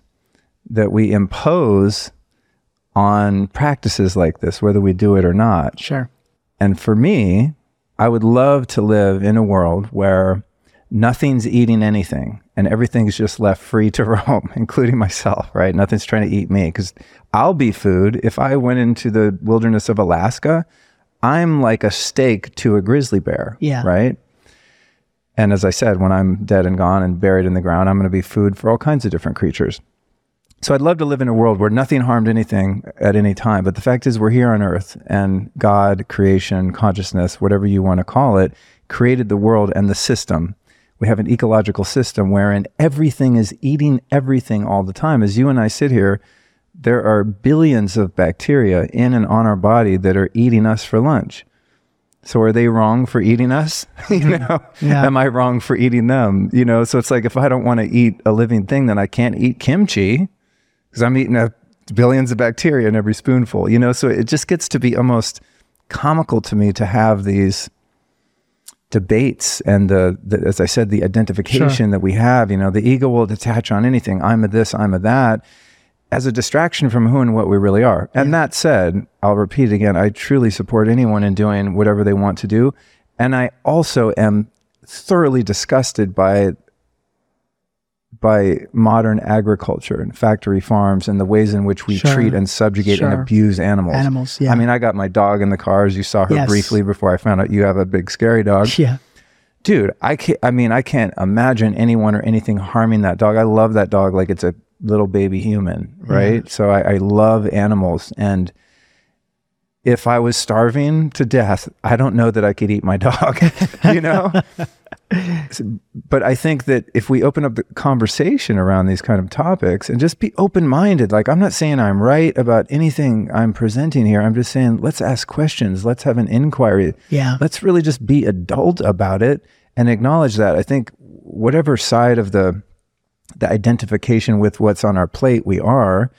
that we impose on practices like this, whether we do it or not. Sure. And for me, I would love to live in a world where nothing's eating anything and everything's just left free to roam, including myself, right? Nothing's trying to eat me because I'll be food. If I went into the wilderness of Alaska, I'm like a steak to a grizzly bear, yeah. right? And as I said, when I'm dead and gone and buried in the ground, I'm going to be food for all kinds of different creatures. So I'd love to live in a world where nothing harmed anything at any time. But the fact is, we're here on earth and God, creation, consciousness, whatever you want to call it, created the world and the system we have an ecological system wherein everything is eating everything all the time. As you and I sit here, there are billions of bacteria in and on our body that are eating us for lunch. So are they wrong for eating us? you mm-hmm. know, Yeah. am I wrong for eating them? You know, so it's like if I don't want to eat a living thing, then I can't eat kimchi because I'm eating a billions of bacteria in every spoonful. You know, so it just gets to be almost comical to me to have these debates and the, the as I said, the identification that we have. You know, the ego will detach on anything. I'm a this, I'm a that, as a distraction from who and what we really are. And that said, I'll repeat again. I truly support anyone in doing whatever they want to do, and I also am thoroughly disgusted by by modern agriculture and factory farms and the ways in which we Sure. treat and subjugate and abuse animals. Animals, yeah. I mean, I got my dog in the car as you saw her Yes. briefly before I found out you have a big scary dog. Yeah. Dude, I can't, I mean, I can't imagine anyone or anything harming that dog. I love that dog like it's a little baby human, right? So I, I love animals. And if I was starving to death, I don't know that I could eat my dog, you know? but I think that if we open up the conversation around these kind of topics and just be open minded, like I'm not saying I'm right about anything I'm presenting here. I'm just saying let's ask questions, let's have an inquiry. Yeah. Let's really just be adult about it and acknowledge that. I think whatever side of the the identification with what's on our plate we are,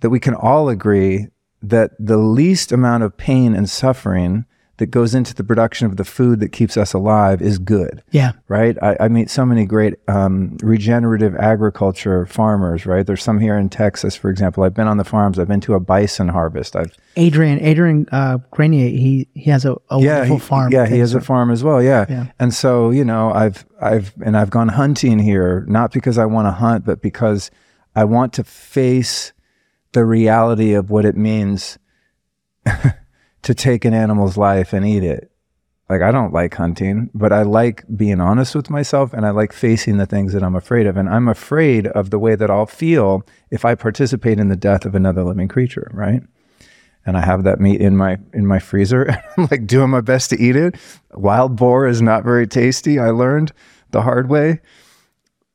that we can all agree that the least amount of pain and suffering that goes into the production of the food that keeps us alive is good Yeah. right? I, I meet so many great um, regenerative agriculture farmers, right? There's some here in Texas, for example. I've been on the farms. I've been to a bison harvest. I've Adrian, Adrian uh, Grenier, he he has a, a yeah, wonderful he, farm. yeah, he has so- a farm as well. Yeah. Yeah. and so you know, I've I've and I've gone hunting here not because I want to hunt, but because I want to face the reality of what it means to take an animal's life and eat it. Like I don't like hunting, but I like being honest with myself and I like facing the things that I'm afraid of. And I'm afraid of the way that I'll feel if I participate in the death of another living creature, right? And I have that meat in my in my freezer. I'm like doing my best to eat it. Wild boar is not very tasty, I learned the hard way.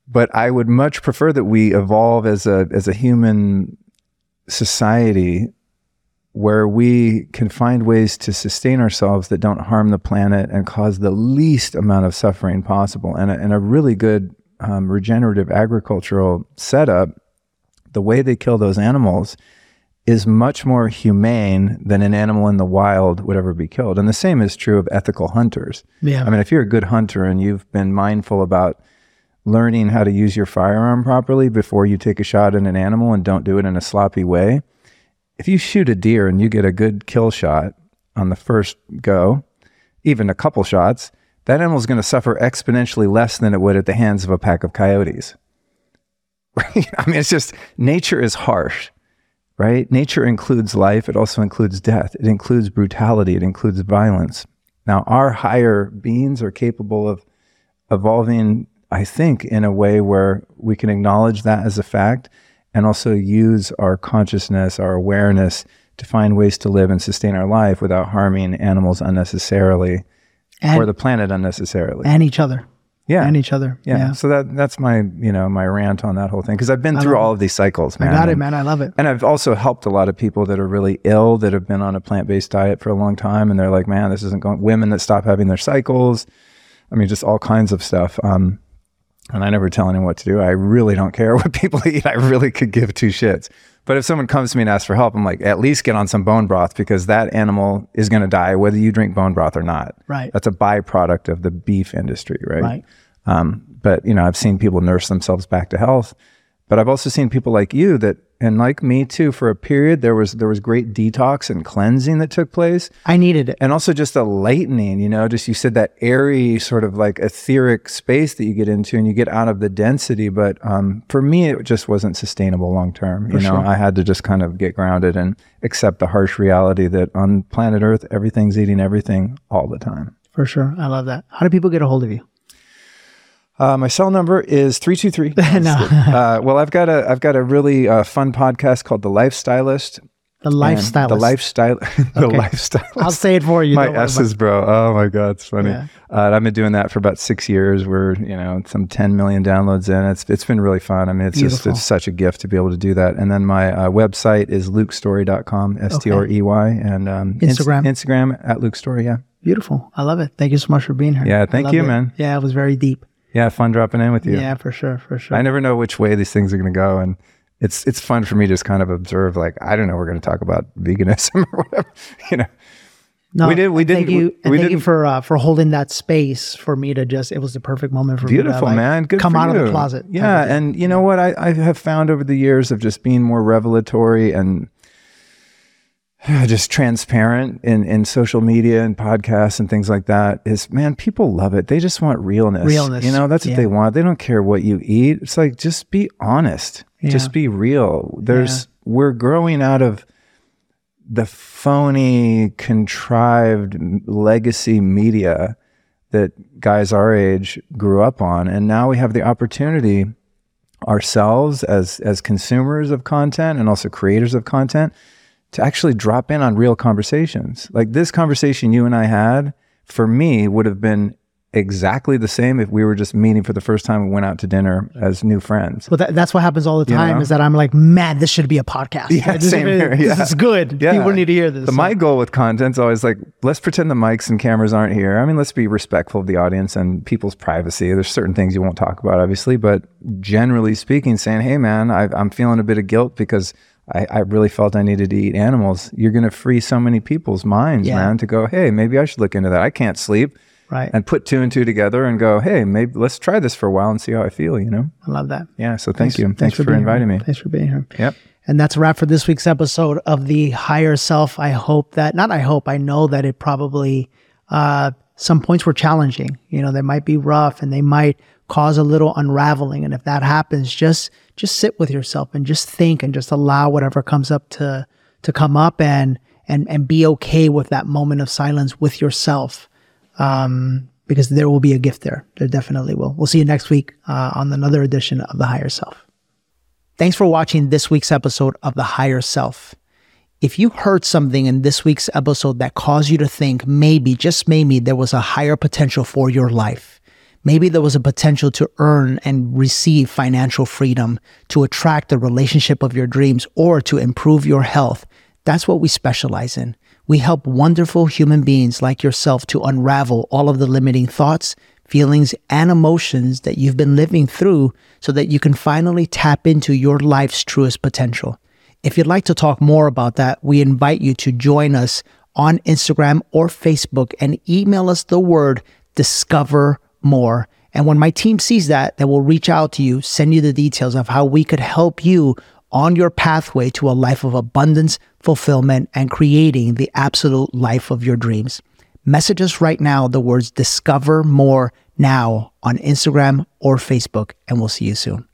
But I would much prefer that we evolve as a as a human society where we can find ways to sustain ourselves that don't harm the planet and cause the least amount of suffering possible. And a, and a really good um, regenerative agricultural setup, the way they kill those animals is much more humane than an animal in the wild would ever be killed. And the same is true of ethical hunters. Yeah. I mean, if you're a good hunter and you've been mindful about learning how to use your firearm properly before you take a shot at an animal and don't do it in a sloppy way, if you shoot a deer and you get a good kill shot on the first go, even a couple shots, that animal is going to suffer exponentially less than it would at the hands of a pack of coyotes. I mean, it's just nature is harsh, right? Nature includes life, it also includes death, it includes brutality, it includes violence. Now, our higher beings are capable of evolving, I think, in a way where we can acknowledge that as a fact and also use our consciousness, our awareness to find ways to live and sustain our life without harming animals unnecessarily and, or the planet unnecessarily. and each other. yeah. And each other. yeah. Yeah. So that that's my, you know, my rant on that whole thing because I've been I through all of these cycles, man. I got it, man. I love it. and I've also helped a lot of people that are really ill that have been on a plant based diet for a long time. And they're like, man, this isn't going, women that stop having their cycles. I mean, just all kinds of stuff. Um, and I never tell anyone what to do. I really don't care what people eat. I really could give two shits. But if someone comes to me and asks for help, I'm like, at least get on some bone broth because that animal is going to die whether you drink bone broth or not. Right. That's a byproduct of the beef industry, right? Right. Um, but you know, I've seen people nurse themselves back to health. But I've also seen people like you that, and like me too, for a period there was there was great detox and cleansing that took place, I needed it. and also just a lightening. You know, just you said that airy sort of like etheric space that you get into, and you get out of the density. But um, for me, it just wasn't sustainable long term. You know, sure. I had to just kind of get grounded and accept the harsh reality that on planet Earth, everything's eating everything all the time. For sure. I love that. How do people get a hold of you? Uh, my cell number is three two three. No. Uh, well, I've got a I've got a really uh, fun podcast called The Lifestylist. The lifestyle. The lifestyle. the Okay. lifestyle. I'll say it for you. my S's, bro. Oh my god, it's funny. Yeah. Uh, I've been doing that for about six years. We're you know some 10 million downloads in. It's it's been really fun. I mean, it's just it's such a gift to be able to do that. And then my uh, website is lukestorey.com, s t r e y, and um, ins- Instagram. Instagram at Luke Storey. Yeah, Beautiful. I love it. Thank you so much for being here. Yeah, thank you, it. man. Yeah, it was very deep. Yeah, fun dropping in with you. Yeah, for sure, for sure. I never know which way these things are going to go, and it's it's fun for me to just kind of observe. Like I don't know, we're going to talk about veganism or whatever. You know, No, We did- we and Thank you. we- and we thank you for uh, for holding that space for me to just. It was the perfect moment for me beautiful to like, man. Good come out of the closet. Yeah, and you know what I I have found over the years of just being more revelatory and just transparent in, in social media and podcasts and things like that is man people love it. They just want realness. Realness, you know that's what yeah. they want. They don't care what you eat. It's like just be honest. Yeah. just be real. There's we're growing out of the phony contrived legacy media that guys our age grew up on. And now we have the opportunity ourselves as as consumers of content and also creators of content to actually drop in on real conversations. Like this conversation you and I had for me would have been exactly the same if we were just meeting for the first time and went out to dinner as new friends. Well, that, that's what happens all the You time. know? Is that I'm like, man, this should be a podcast. Yeah, this, same is, here, this yeah. is good. Yeah. People need to hear this. But my goal with content's always like, let's pretend the mics and cameras aren't here. I mean, let's be respectful of the audience and people's privacy. There's certain things you won't talk about, obviously, but generally speaking, saying, hey, man, I, I'm feeling a bit of guilt because I, I really felt I needed to eat animals. You're going to free so many people's minds, Yeah. man, to go, hey, maybe I should look into that. I can't sleep. right. And put two and two together and go, hey, maybe let's try this for a while and see how I feel, you know? I love that. Yeah. So thank you. Thanks, for, being here. inviting me. Thanks for being here. Yep. And that's a wrap for this week's episode of the higher self. I hope that, not I hope, I know that it probably, uh, some points were challenging. You know, they might be rough and they might cause a little unraveling. And if that happens, just, just sit with yourself and just think and just allow whatever comes up to, to come up and, and, and be okay with that moment of silence with yourself. Um, because there will be a gift there. There definitely will. We'll see you next week, uh, on another edition of the higher self. Thanks for watching this week's episode of The Higher Self. If you heard something in this week's episode that caused you to think maybe, just maybe, there was a higher potential for your life, maybe there was a potential to earn and receive financial freedom, to attract the relationship of your dreams, or to improve your health, that's what we specialize in. We help wonderful human beings like yourself to unravel all of the limiting thoughts, feelings, and emotions that you've been living through so that you can finally tap into your life's truest potential. If you'd like to talk more about that, we invite you to join us on Instagram or Facebook and email us the word discover more. And when my team sees that, they will reach out to you, send you the details of how we could help you on your pathway to a life of abundance, fulfillment, and creating the absolute life of your dreams. Message us right now the words discover more now on Instagram or Facebook, and we'll see you soon.